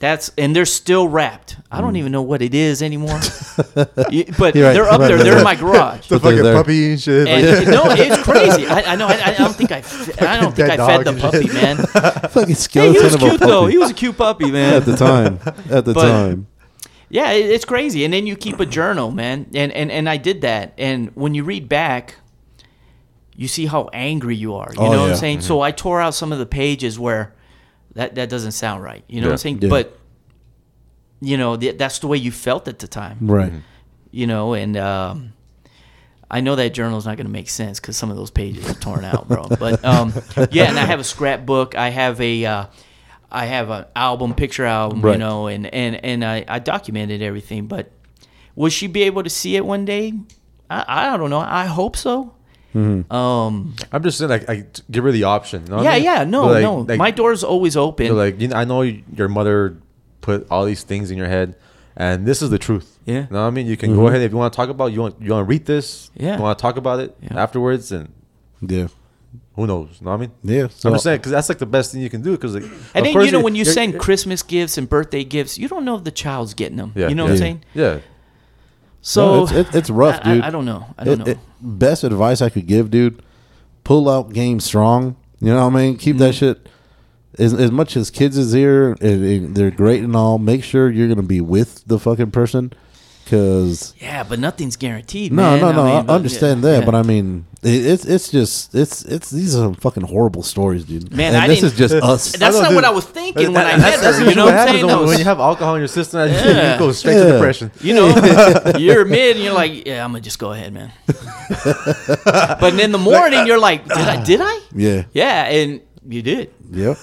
That's and they're still wrapped. I don't even know what it is anymore. But right. they're up there. They're in my garage. the they're fucking there. puppy and shit. And no, it's crazy. I, I know. I, I don't think I. I don't think I fed the puppy, shit. man. fucking skeleton Hey, skeleton he was of a cute though. He was a cute puppy, man. at the time. At the But- time. Yeah, it, it's crazy. And then you keep a journal, man. And, and and I did that. And when you read back, you see how angry you are. You Oh, know what yeah. I'm saying? So I tore out some of the pages where that that doesn't sound right. You know what I'm saying? Yeah. But you know, th- that's the way you felt at the time. Right. You know, and um I know that journal is not going to make sense because some of those pages are torn out, bro. But um, yeah, and I have a scrapbook. I have a, uh, I have an album, picture album, you know, and and and I, I documented everything. But will she be able to see it one day? I, I don't know. I hope so. Um, I'm just saying, like, I t- give her the option. you know yeah, I mean? yeah, no, like- no. like, My door's always open. you know, like you know, I know your mother put all these things in your head, and this is the truth. Yeah. you know what I mean. You can go ahead if you want to talk about. it, You want you want to read this. Yeah. you want to talk about it Yeah. afterwards, and Yeah. who knows? You know what I mean? Yeah. So I'm just saying because that's like the best thing you can do. Because like, and of then you know when you send Christmas gifts and birthday gifts, you don't know if the child's getting them. yeah, you know yeah, what I'm saying? Yeah, So No, it's, it, it's rough, I- I- dude. I don't know. I don't It- know. it- best advice I could give, dude. Pull out game strong. You know what I mean? Keep Mm-hmm. that shit. As, as much as kids is here, and- and they're great and all. Make sure you're gonna be with the fucking person, because Yeah, but nothing's guaranteed. no, man. no, no. I, mean, but understand yeah, that, yeah. but I mean, it, it's it's just it's it's these are some fucking horrible stories, dude. Man, and I this didn't- is just us. That's not dude. what I was thinking when I That- met. You know what I'm saying? happens when you have alcohol in your system, Yeah. you go straight Yeah. to depression. You know, you're mid and you're like, yeah, I'm gonna just go ahead, man. but in the morning, you're like, did I? Did I? Yeah. Yeah, and you did. Yep.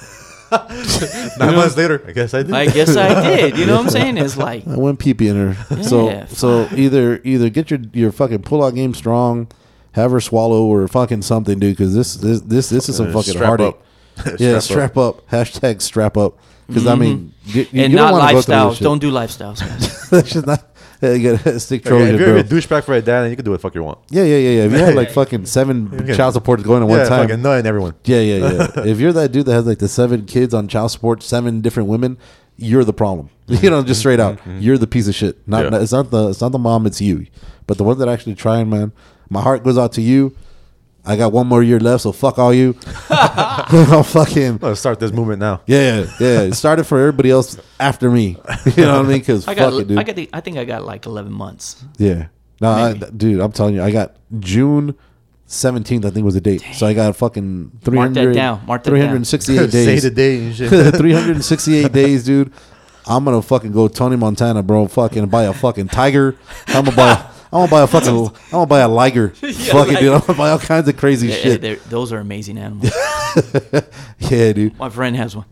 Nine months later, I guess I did. I guess I did. You know what I'm saying? It's like, I went pee pee in her. so Yeah, so either either get your your fucking pull out game strong, have her swallow or fucking something, dude. Because this this this this is some Uh, fucking strap heartache. up. yeah, Strap strap up. Hashtag strap up. Because I mean, you, you Mm-hmm. and don't not wanna go through this lifestyles. Don't do lifestyles, guys. That's just not. Yeah, you gotta stick Okay, trolls if your you're a douchebag for a dad, then you can do what the fuck you want. Yeah, yeah, yeah, yeah. If you have like fucking seven Okay. child supports going at one yeah, time, fucking and everyone. Yeah, yeah, yeah. if you're that dude that has like the seven kids on child support, seven different women, you're the problem. You know, just straight out, mm-hmm. you're the piece of shit. Not Yeah. it's not the it's not the mom, it's you. But the one that actually trying, man, my heart goes out to you. I got one more year left, so fuck all you. I'm fucking Let's start this movement now. yeah, yeah. It started for everybody else after me. You know what I mean? Because I fuck got, it, dude. I got, the, I think I got like 11 months. yeah. No, I, dude, I'm telling you, I got June 17th. I think was the date. So I got fucking 300, down. Mark that down. 368 Say days. the day and shit. 368 days, dude. I'm gonna fucking go Tony Montana, bro. Fucking buy a fucking tiger. I'm gonna buy. I'm gonna buy a fucking. I'm gonna buy a liger. fucking dude. I'm gonna buy all kinds of crazy Yeah, shit. those are amazing animals. Yeah, dude. My friend has one.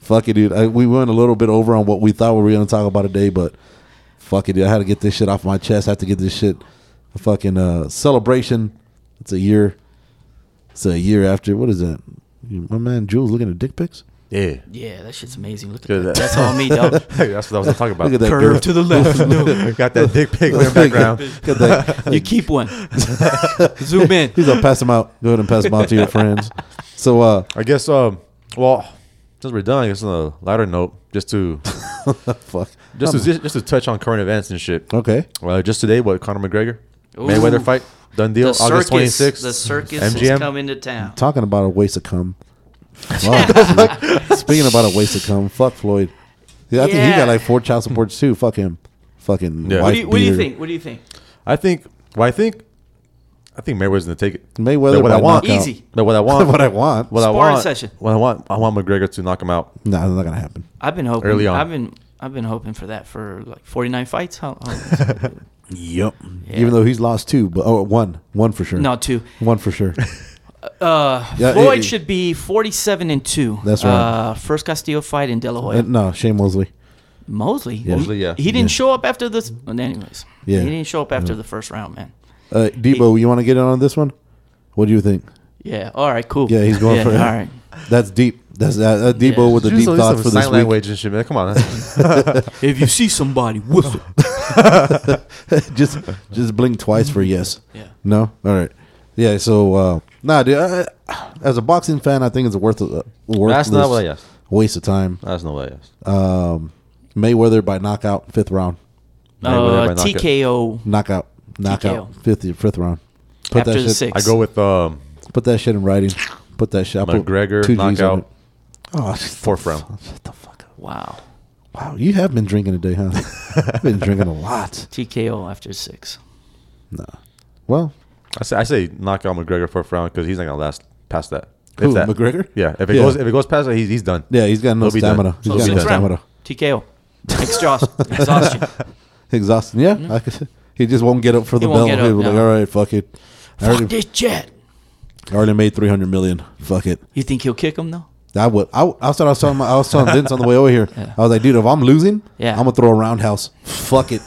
Fuck it, dude. I, we went a little bit over on what we thought we were gonna talk about today, but fuck it, dude. I had to get this shit off my chest. I have to get this shit. A fucking uh, celebration. It's a year. It's a year after. What is that? My man Jules looking at dick pics. Yeah. Yeah, that shit's amazing. Look at Good. that. That's all me, dog. Hey, that's what I was talking about. Look at that Curve girl. to the left. No. Got that dick pic in the background. Got that. You keep one. Zoom in. He's gonna pass them out. Go ahead and pass them out to your friends. So, uh, I guess. Um. Well, since we're done, I guess on a lighter note, just to fuck. just to just to touch on current events and shit. Okay. Well, just today, what Conor McGregor, Ooh. Mayweather fight, done deal, The August twenty sixth. The circus is MGM. coming to town. Talking about a waste of cum. Fuck. Speaking about a waste of cum, fuck Floyd. Yeah, I think he Yeah. got like four child supports too. Fuck him. Fucking Yeah. wife What do you, what do you beater. think? What do you think? I think. Well, I think. I think Mayweather's gonna take it. Mayweather But what by I want, knockout. Easy. But what I want, what I want. what I Sparring want, session. What I want, I want McGregor to knock him out. No, that's not gonna happen. I've been hoping. Early on. I've been I've been hoping for that for like 49 fights. How, how Yep. Yeah. Even though he's lost two, but oh, one, one for sure. no, two. one for sure. Uh, Yeah, Floyd it- it- should be 47 and two. That's right. Uh, first Castillo fight in De La Uh, no, Shane Mosley. Mosley. Yeah. Mosley, yeah. He didn't Yeah. show up after this. well, Anyways. Yeah. He didn't show up after the first round, man. Uh, Debo, you want to get in on this one? What do you think? Yeah. All right. Cool. Yeah, he's going yeah, for it. All right. That's deep. That's uh, uh, Debo Yeah. with the deep some- thoughts some for this sign week. language and shit, man. Come on. If you see somebody, whistle. just just blink twice for yes. Yeah. No. All right. Yeah. So uh, nah, dude. I, I- as a boxing fan, I think it's a worth a worthless That's not what I asked. waste of time. That's not what I asked. Um, Mayweather by knockout, fifth round. Mayweather Uh, by knockout. TKO Knockout. Knockout. TKO. Fifth fifth round. Put after that the shit. six. I go with um, Put that shit in writing. Put that shit. I put McGregor two Gs on knockout. it. Oh, Fourth round. Shut the fuck up. Wow. Wow, you have been drinking today, huh? I've been drinking a lot. TKO after six. No. Well, I say I say knock out McGregor fourth round because he's not gonna last past that. If who, that. McGregor? Yeah, if it Yeah. goes if it goes past that, he's he's done. Yeah, he's got no He'll be done. stamina. He's So got no sixth round. stamina. TKO. Exhaust. Exhaustion. Exhausted. Yeah, mm-hmm. I could, he just won't get up for the won't bell. get He'll up, be like, no. all right, fuck it. I Fuck already, this jet. I already made three hundred million. Fuck it. You think he'll kick him though? I would. I, I was. I was telling. My, I was telling Vince on the way over here. I was like, dude, if I'm losing, Yeah. I'm gonna throw a roundhouse. Fuck it.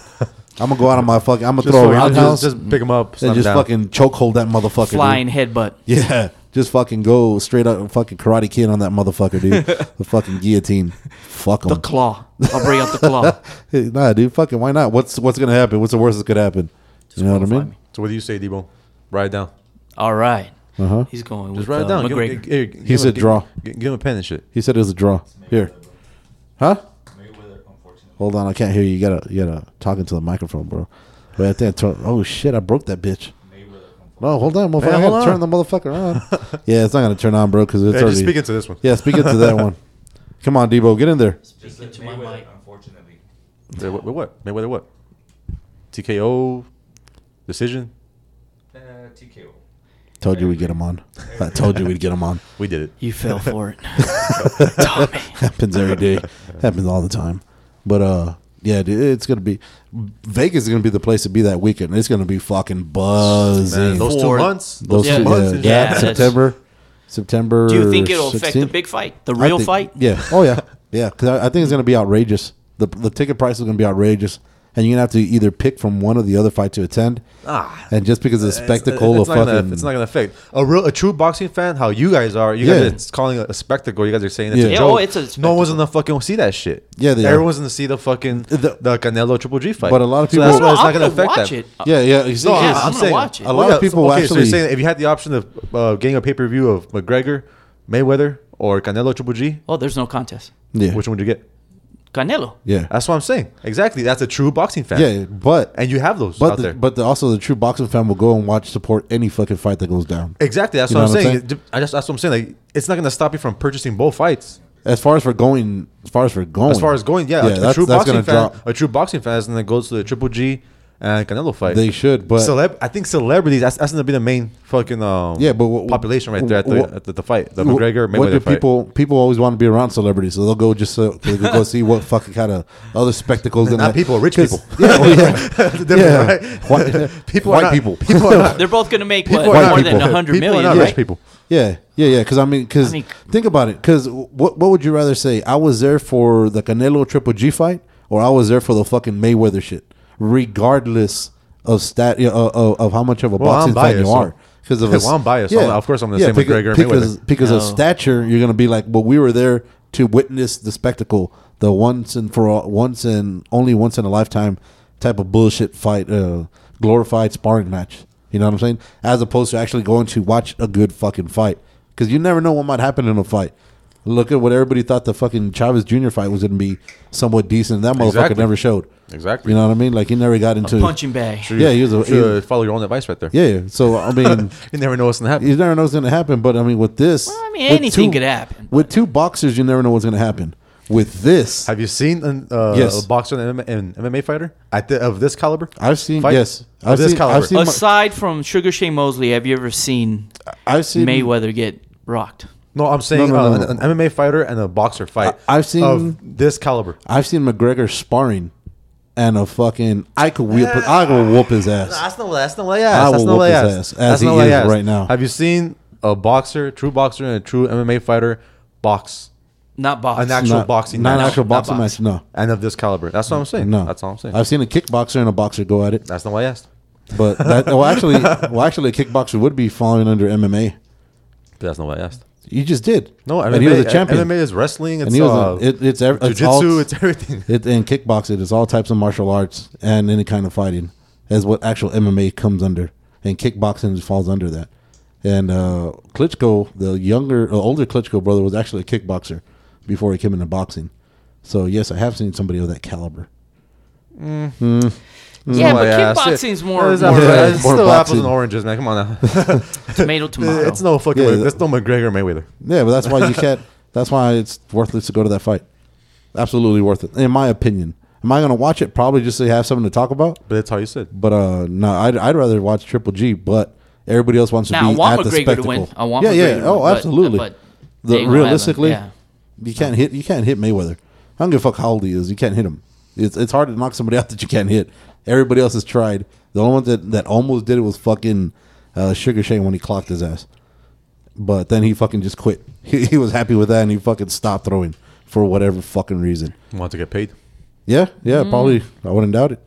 I'm gonna go out on my fucking. I'm gonna Just, throw a fucking- roundhouse just, just pick him up, and just down. fucking chokehold that motherfucker. dude. Flying headbutt. Yeah, just fucking go straight up, fucking karate kid on that motherfucker, dude. the fucking guillotine. Fuck him. The him. claw. I'll bring out the claw. Nah, dude. Fucking why not? What's what's gonna happen? What's the worst that could happen? you know what I qualify mean? me. So what do you say, Debo? Write it down. All right. Uh huh. He's going Just with write it uh, down. Give, McGregor. give, give, give He him- said draw. Give, give him a pen and shit. He said it was a draw. Here. Huh? Hold on, I can't hear you. You gotta, you gotta talk into the microphone, bro. Wait, I think I turn, oh shit, I broke that bitch. No, hold on, motherfucker. Hey, I hold gotta turn the motherfucker on. yeah, it's not gonna turn on, bro, because it's Hey, already. just speak into this one. yeah, speak into that one. Come on, Debo, get in there. to my mic. unfortunately. Say, What, what? what? Mayweather what? TKO decision. Uh, TKO. Told you we'd get him on. I told you we'd get him on. We did it. You fell for it. Tommy. Happens every day. Happens all the time. But uh, yeah, dude, it's gonna be Vegas is gonna be the place to be that weekend. It's gonna be fucking buzzing. Man, those two months. Those Yeah. two, months. yeah, and yeah, Yeah, September, September. Do you think it'll affect the big fight? The real think- fight? Yeah. Oh yeah. Yeah. Because I, I think it's gonna be outrageous. The the ticket price is gonna be outrageous, and you're gonna have to either pick from one or the other fight to attend. Ah. And just because of the It's- spectacle it's of not fucking, Gonna, it's not gonna affect a real, a true boxing fan. How you guys are? You Yeah. guys, it's calling it a spectacle. You guys are saying it's Yeah. a Yeah, joke. oh, it's a no one's gonna fucking see that shit. Yeah, they are. everyone's gonna see the fucking The- the, Canelo Triple G fight. But a lot of So people- that's No, why it's I'm not gonna gonna affect watch that. it. yeah, yeah. You see, No, Yeah, I'm, I'm I'm saying watch it. a lot yeah, of people okay, so actually. you're saying if you had the option of uh, getting a pay per view of McGregor, Mayweather, or Canelo Triple G, Oh, there's no contest. yeah. which one would you get? Canelo. Yeah, That's what I'm saying. Exactly. That's a true boxing fan. yeah, but And you have those but out the, there. but the, also the true boxing fan will go and watch support any fucking fight that goes down. exactly. That's You what I'm what I'm saying. I just, that's what I'm saying. Like, it's not going to stop you from purchasing both fights. As far as for going, as far as for going, As far as going, yeah, a- a, true boxing fan, drop. a true boxing fan is going to go to the Triple G and Canelo fight. They should, but Celeb, I think celebrities. That's, that's going to be the main fucking um, Yeah, but what- population right there at the, what- at the, the fight, the Wh- McGregor what do Mayweather fight. people people always want to be around celebrities, so they'll go just so they can go see what fucking kind of other spectacles. Not gonna- people, rich 'cause- people. Yeah, well, yeah, yeah. right? White, People white are not, people. People are not, They're both gonna make what, more not, than people. a hundred people are not right? rich people. Yeah, yeah, yeah. Because I mean, because I mean- think about it. Because what what would you rather say? I was there for the Canelo Triple G fight, or I was there for the fucking Mayweather shit, regardless of stat uh, of, of how much of a Well, boxing fan you are. Because of Well, I'm biased, so of course I'm gonna say because, McGregor and because, Mayweather. because of stature, you're gonna be like, well, we were there to witness the spectacle, the once and for all, once and only once in a lifetime type of bullshit fight, uh, glorified sparring match. You know what I'm saying? As opposed to actually going to watch a good fucking fight, because you never know what might happen in a fight. Look at what everybody thought the fucking Chavez Jr. fight was going to be somewhat decent. That motherfucker Exactly. never showed. Exactly. You know what I mean? Like he never got into Punching bag. Yeah, he was a Should follow your own advice right there. yeah. yeah. So I mean, You never know what's going to happen. you never know what's going to happen. But I mean, with this, Well, I mean, with anything could happen, With two boxers, you never know what's going to happen. With this, Have you seen an, uh, Yes. a boxer and an MMA fighter at the, of this caliber? I've seen Fight? yes, Of I've this seen, caliber. I've seen, my- Aside from Sugar Shane Mosley, have you ever seen I've seen Mayweather get rocked? No, I'm saying No, no, uh, no. An, an MMA fighter and a boxer fight. I- I've seen- of this caliber. I've seen McGregor sparring, and a fucking I could whoop I could whoop his ass. That's no, that's no way I ass. That's will no whoop way his ass. ass, as That's he no way is ass. right now. Have you seen a boxer, true boxer, and a true MMA fighter box Not box. an actual Not- boxing not match? an actual Not boxing box. match. No, and of this caliber? That's what I'm saying. no, that's all I'm saying. I've seen a kickboxer and a boxer go at it, that's not why I asked. but that, well, actually, well, actually, a kickboxer would be falling under MMA. But that's not why I asked. You just did. No, and MMA, he was a champion. MMA is wrestling. It's and he was uh, a, it, it's ev- it's jiu-jitsu. all- It's everything. It, in kickboxing, it's all types of martial arts and any kind of fighting, as what actual MMA comes under, and kickboxing falls under that. And uh, Klitschko, the younger, uh, older Klitschko brother, was actually a kickboxer before he came into boxing. So yes, I have seen somebody of that caliber. Yeah, why but I asked. kickboxing's more, It's, more apples- Yeah, it's more still apples and oranges, man. Come on now. tomato tomato. it's no fucking. Yeah, way. the- That's no McGregor Mayweather. Yeah, but that's why you can't. That's why it's worthless to go to that fight. Absolutely worth it, in my opinion. Am I going to watch it? Probably just to have something to talk about. But that's how you said. But uh, no, I'd, I'd rather watch Triple G. But everybody else wants to Now, I be want at the McGregor to spectacle. win. I want yeah, McGregor yeah. Oh, win, but- absolutely. but the, they ain't gonna have him, realistically, yeah. you can't hit. You can't hit Mayweather. I don't give a fuck how old he is. You can't hit him. It's it's hard to knock somebody out that you can't hit. Everybody else has tried. The only one that, that almost did it was fucking uh, Sugar Shane when he clocked his ass. But then he fucking just quit. He, he was happy with that and he fucking stopped throwing for whatever fucking reason. Want to get paid? Yeah, yeah, Mm. probably. I wouldn't doubt it.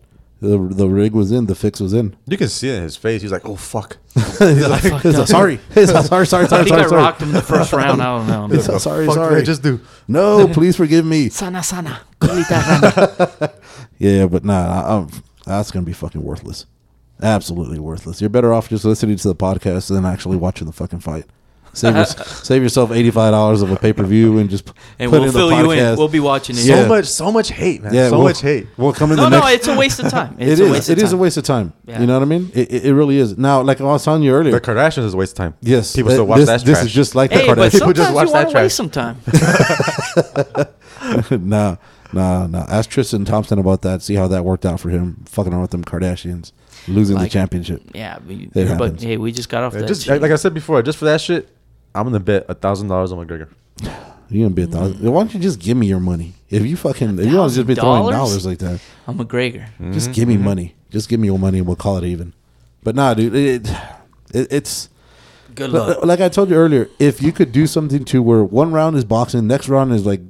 The the rig was in. The fix was in. You can see it in his face. He's like, "Oh fuck." He's like, he's like, sorry, He's like, sorry, sorry, I sorry, think sorry, I sorry. rocked him in the first round. I don't know. He's like, sorry, fuck sorry. Just do. no, please forgive me. Sana sana. Kulita rana. Yeah, but nah, I, I'm, that's gonna be fucking worthless. Absolutely worthless. You're better off just listening to the podcast than actually watching the fucking fight. Save, your, save yourself eighty five dollars of a pay per view and just And put we'll in fill the you in. podcast. We'll be watching it. So Yeah. much, so much hate, man. yeah, so we'll- much hate. We'll come in No, the no, next. it's a waste of time. It It's is. a waste It of is a time. waste of time. Yeah. You know what I mean? It, it it really is. Now, like I was telling you earlier. The Kardashians is a waste of time. yes, people still watch this, that This trash. is just like the Hey, but Kardashians. People just watch you that want to trash. waste some time. nah, nah, nah. Ask Tristan Thompson about that. See how that worked out for him. Fucking around with them Kardashians, losing the championship. Yeah, we, It but happens. hey, we just got off Yeah, that. just shit. like I said before, just for that shit, I'm gonna bet a thousand dollars on McGregor. You gonna be a thousand? Why don't you just give me your money? If you fucking, if you want to just be throwing $1,000? like that, I'm McGregor. just give Mm-hmm. me money. Just give me your money, and we'll call it even. But nah, dude, it, it it's Good luck. like I told you earlier. If you could do something to where one round is boxing, next round is like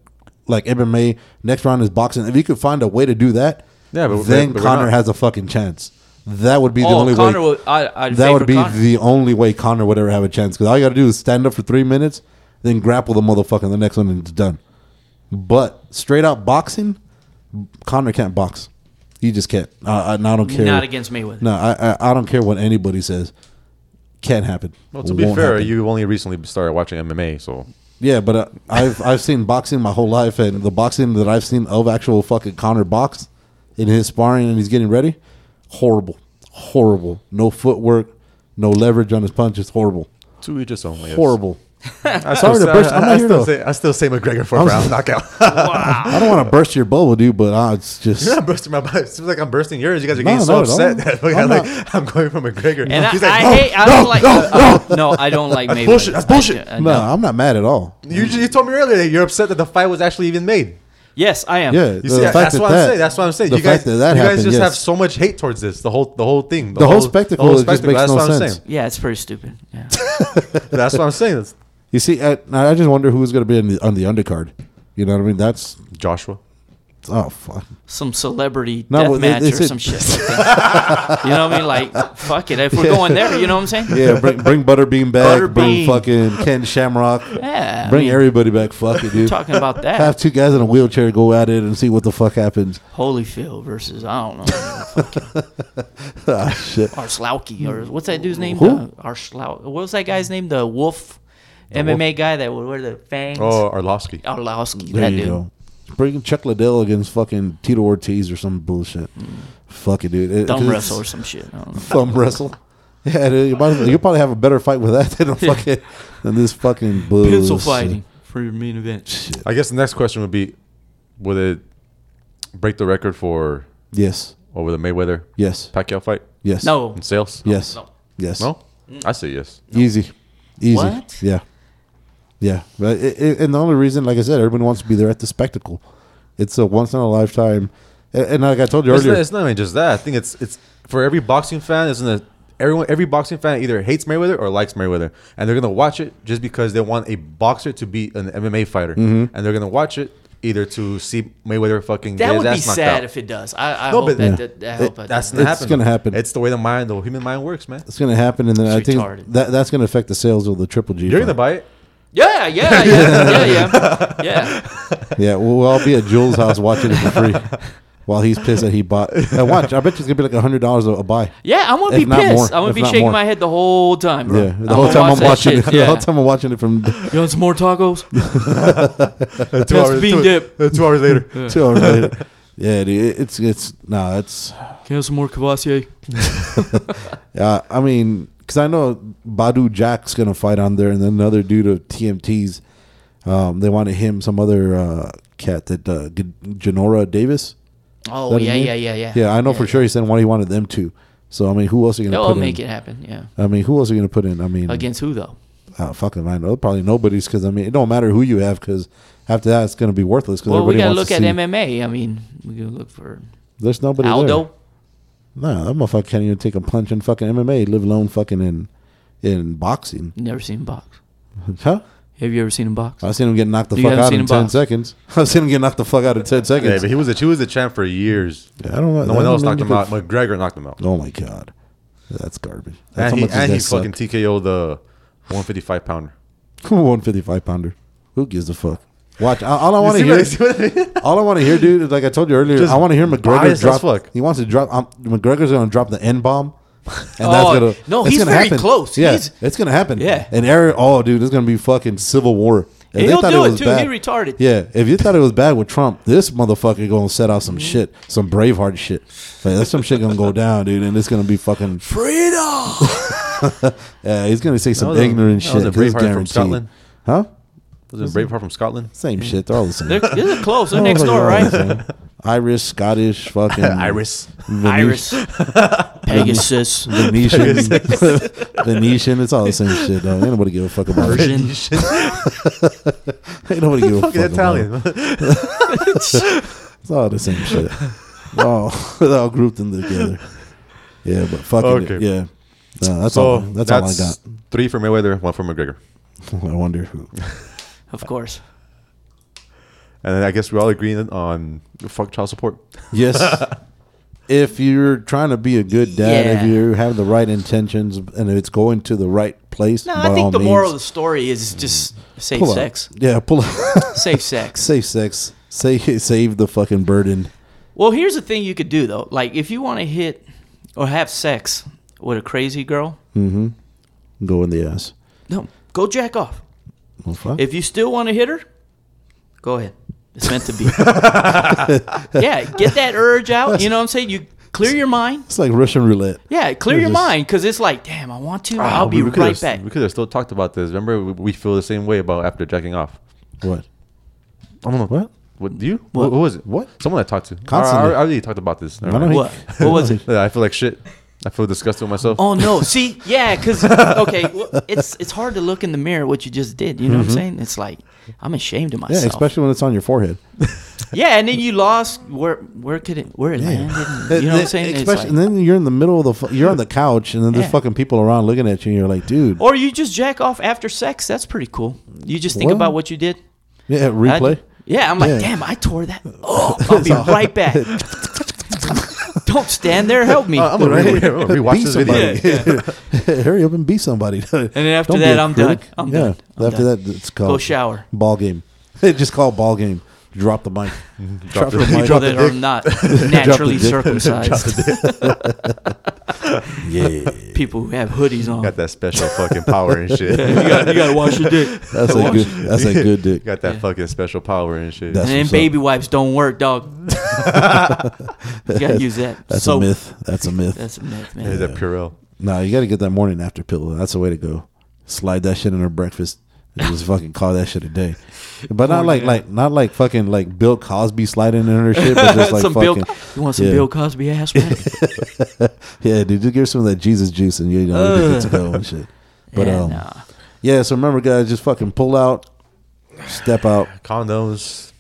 like MMA, next round is boxing. If you could find a way to do that, Yeah, but- then but Conor has a fucking chance. That would be the oh, only Conor way. would. I, I'd that would be Conor. the only way Conor would ever have a chance. Because all you got to do is stand up for three minutes, then grapple the motherfucker the next one, and it's done. But straight out boxing, Conor can't box. He just can't. I, I, I don't care. Not against Mayweather. No, I, I I don't care what anybody says. Can't happen. Well, to be Won't fair, happen. you only recently started watching MMA, so Yeah, but uh, I've I've seen boxing my whole life, and the boxing that I've seen of actual fucking Conor box in his sparring and he's getting ready, horrible, horrible. No footwork, no leverage on his punches. Horrible, To each his own. I horrible. I Sorry still, to burst- I, I'm not I here still to- say I still say McGregor for a I'm- round knockout. I don't want to burst your bubble, dude, but uh, it's just You're not bursting my butt. It seems like I'm bursting yours. You guys are No, getting so not at upset. that I'm I'm, like, I'm going for McGregor. And I, He's like, I "No, hate. I no, don't like. no, uh, no, I don't like Mayweather. bullshit. That's bullshit. I- I- no. I'm not mad at all. You, you told me earlier that you're upset that the fight was actually even made. Yes, I am. Yeah, You see, that's that what that- I'm saying. That's what I'm saying. the You guys, fact that that you guys happened, just have so much hate towards this. The whole, the whole thing. The whole spectacle, it just makes That's no what I'm sense. saying. Yeah, it's pretty stupid. Yeah. That's what I'm saying. That's You see, I, I just wonder who's going to be in the, on the undercard. You know what I mean? That's Joshua. oh fuck. Some celebrity No, death but they- match they or said- some shit. Like you know what I mean? Like, fuck it. If we're going there, you know what I'm saying? Yeah, bring, bring Butterbean back. Bring fucking Ken Shamrock. Yeah. I Bring mean, everybody back. Fuck it, dude. Talking about that. Have two guys in a wheelchair go at it and see what the fuck happens. Holyfield versus I don't know ah, shit. Arslowski or what's that dude's name? Who? Uh, Arslow. What was that guy's name? The Wolf MMA guy that would wear the fangs. Oh, Arlovski. Arlowski. There That you dude. go. Bring Chuck Liddell against fucking Tito Ortiz or some bullshit. Fuck it, dude. It- Thumb 'cause wrestle or some shit. I don't know. Thumb wrestle. Yeah, dude, you might as well- you'll probably have a better fight with that than a fucking than this fucking bullshit. Pencil fighting for your main event. I guess the next question would be, would it break the record for Yes. over the Mayweather Yes. Pacquiao fight Yes. No. in sales? Yes. No. Yes. No. I say yes. Easy. Easy. What? Yeah. Yeah. But it, it, and the only reason, like I said, everyone wants to be there at the spectacle. It's a once in a lifetime. And, and like I told you It's earlier, not, it's not even just that. I think it's it's for every boxing fan. Isn't it? Everyone, every boxing fan either hates Mayweather or likes Mayweather, and they're gonna watch it just because they want a boxer to be an MMA fighter, Mm-hmm. and they're gonna watch it either to see Mayweather fucking get That his would be ass knocked sad out. if it does. I, I No, hope but- that, Yeah. that, I hope that That's doesn't. not It's gonna happen. It's the way the mind, the human mind works, man. it's going to happen. And then I It's think that that's going to affect the sales of the Triple G. You're fight. gonna buy it. Yeah, yeah, yeah, yeah, yeah, yeah. Yeah, we'll, we'll all be at Jules' house watching it for free while he's pissed that he bought. And watch, I bet you it's going to be like $100 a, a buy. Yeah, I'm gonna If be not pissed. more, I'm gonna if be not shaking more. my head the whole time, bro. Yeah, the I'm whole time watch I'm watching shit. it. The whole time I'm watching it from You want some more tacos? two Pass the bean two, dip. uh, two hours later. two hours later. Yeah, dude, it's it's no, it's Can I have some more Cavassier? Yeah, I mean, because I know Badou Jack's gonna fight on there, and then another dude of TMT's. Um, they wanted him, some other uh, cat that uh, G- Janora Davis. Oh yeah, yeah, yeah, yeah. Yeah, I know for sure he said one. He wanted them to. So I mean, who else are you gonna They'll put make in? it happen. Yeah. I mean, who else are you gonna put in? I mean, Against who though? uh, fucking I know probably nobody's because I mean it don't matter who you have because after that it's gonna be worthless. Because Well, we gotta look to at see. MMA. I mean, we gotta look for There's nobody Aldo. there. No, that motherfucker can't even take a punch in fucking MMA, live alone fucking in in boxing. Never seen him box. Huh? Have you ever seen him box? I've seen him get knocked the You fuck haven't out seen in him ten box? seconds. I've seen him get knocked the fuck out in ten seconds. Yeah, seconds. but he was a, he was a champ for years. I don't know. No one else knocked him remember out. McGregor knocked him out. the- Oh my god, that's garbage. That's And he, and he fucking TKO the 155 pounder. one fifty five pounder. Who gives a fuck? Watch. All, all I want to hear. what- see what I mean? all I want to hear, dude, is like I told you earlier. Just I want to hear McGregor drop. fuck. He wants to drop. Um, McGregor's going to drop the N bomb. And Oh, no, it's he's gonna very happen. close. Yeah, He's- it's gonna happen. Yeah. and Eric, oh, dude, it's gonna be fucking civil war. If they He'll thought do it, was too. bad- He retarded. Yeah, if you thought it was bad with Trump, this motherfucker gonna set out some shit, some Braveheart shit. Like, there's some shit gonna go down, dude, and it's gonna be fucking. Freedom. Yeah, he's gonna say some was a- ignorant that shit. was a 'cause it's Braveheart from. Scotland. Huh? Was it Braveheart from Scotland? Same shit. They're all the same. they're, they're close. They're next door, right? Irish, Scottish, fucking Iris. Venetian- Iris, Pegasus, Venetian, Venetian. It's all the same shit, though. Ain't nobody give a fuck about it. Persian. Ain't nobody give a fuck Fucking about it. Italian. It's all the same shit. Oh, they're all grouped in together. Yeah, but fucking Okay. yeah. No, that's so all. That's, all I got. Three for Mayweather, one for McGregor. I wonder who. Of course. And then I guess we're all agree on fuck child support. Yes. if you're trying to be a good dad, if you have the right intentions, and if it's going to the right place, No, by I all think the means, moral of the story is just safe pull up. sex. Yeah, pull up. Safe sex. safe sex. Save save the fucking burden. Well, here's the thing you could do though. Like if you want to hit or have sex with a crazy girl, mm-hmm. Go in the ass. no, go jack off. Well. If you still want to hit her, go ahead. It's meant to be. yeah, get that urge out. You know what I'm saying? You clear your mind. it's like Russian roulette. Yeah, clear your just- mind because it's like, damn, I want to. Ah, I'll be we- we right could've- back. We could have still talked about this. Remember, we, we feel the same way about after jacking off. What? I don't know. What? What do you? What? What, who was it? What? Someone I talked to. Constantly. I, I, I already talked about this. I know mind. he- What? What was it? I feel like shit. I feel disgusted with myself. Oh no! See, yeah, because okay, well, it's it's hard to look in the mirror what you just did. You know what I'm saying? It's like I'm ashamed of Mm-hmm. Yeah, myself. especially when it's on your forehead. Yeah, and then you lost where where could it where it landed? and- You know what I'm saying? Especially, like- and then you're in the middle of the, you're on the couch, and then there's Yeah. fucking people around looking at you, and you're like, dude, or you just jack off after sex. That's pretty cool. You just think Well, about what you did. yeah, replay. I- yeah, I'm like, Yeah. damn, I tore that. Oh, I'll be right back. Don't stand there. Help me. Uh, I'm gonna re- I'm gonna rewatch Be this video. somebody. Hurry up and be somebody. and then after that, I'm done. I'm yeah, done. I'm after done. that, it's called Go shower. ball game. just call it ball game. Drop the mic. Drop the mic. People that are not naturally dick. circumcised. Yeah, People who have hoodies on. Got that special fucking power and shit. you, got, you gotta wash your dick. that's a good. That's a good dick. Got that fucking special power and shit. That's and then what's up. baby wipes don't work, dog. you gotta use that. That's Soap. a myth. That's a myth. That's a myth, Hey, man. that Purell. No, you got to get that morning after pill. That's the way to go. Slide that shit in her breakfast and just fucking call that shit a day. But not like like not like fucking like Bill Cosby sliding in her shit, but just like some fucking Bill, you want some yeah. Bill Cosby ass, man? yeah, dude. Just give her some of that Jesus juice and you know you're good to go and shit. But yeah, um, nah. yeah. So remember, guys, just fucking pull out, step out, Condoms.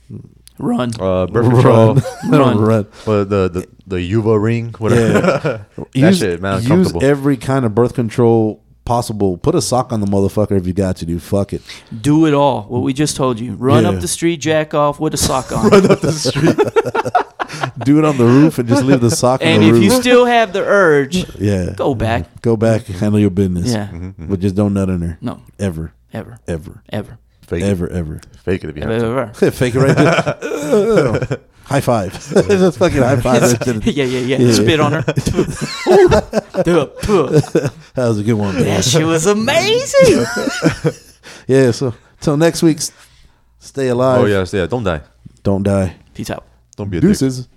run. Uh, birth control. run, Run. run. Well, the the the NuvaRing. Whatever. Yeah, use, shit, man, use every kind of birth control possible. Put a sock on the motherfucker if you got to. Do fuck it. Do it all. What we just told you. Run Yeah. up the street, jack off with a sock on. Run up the street. do it on the roof and just leave the sock on and if you still have the urge, yeah, go back. Mm-hmm. Go back, handle your business. Yeah. Mm-hmm, mm-hmm. But just don't nut in her. No, Ever. ever, Ever. ever, Fake Ever, ever. Fake it if you have to. ever. Fake it right there. High five. Just fucking high five. yeah, yeah, yeah, Yeah. Spit on her. Duh, puh. That was a good one. that man. shit was amazing. Yeah, so till next week, stay alive. Oh yes, yeah. Don't die. Don't die. Peace out. Don't be a dick. Deuces.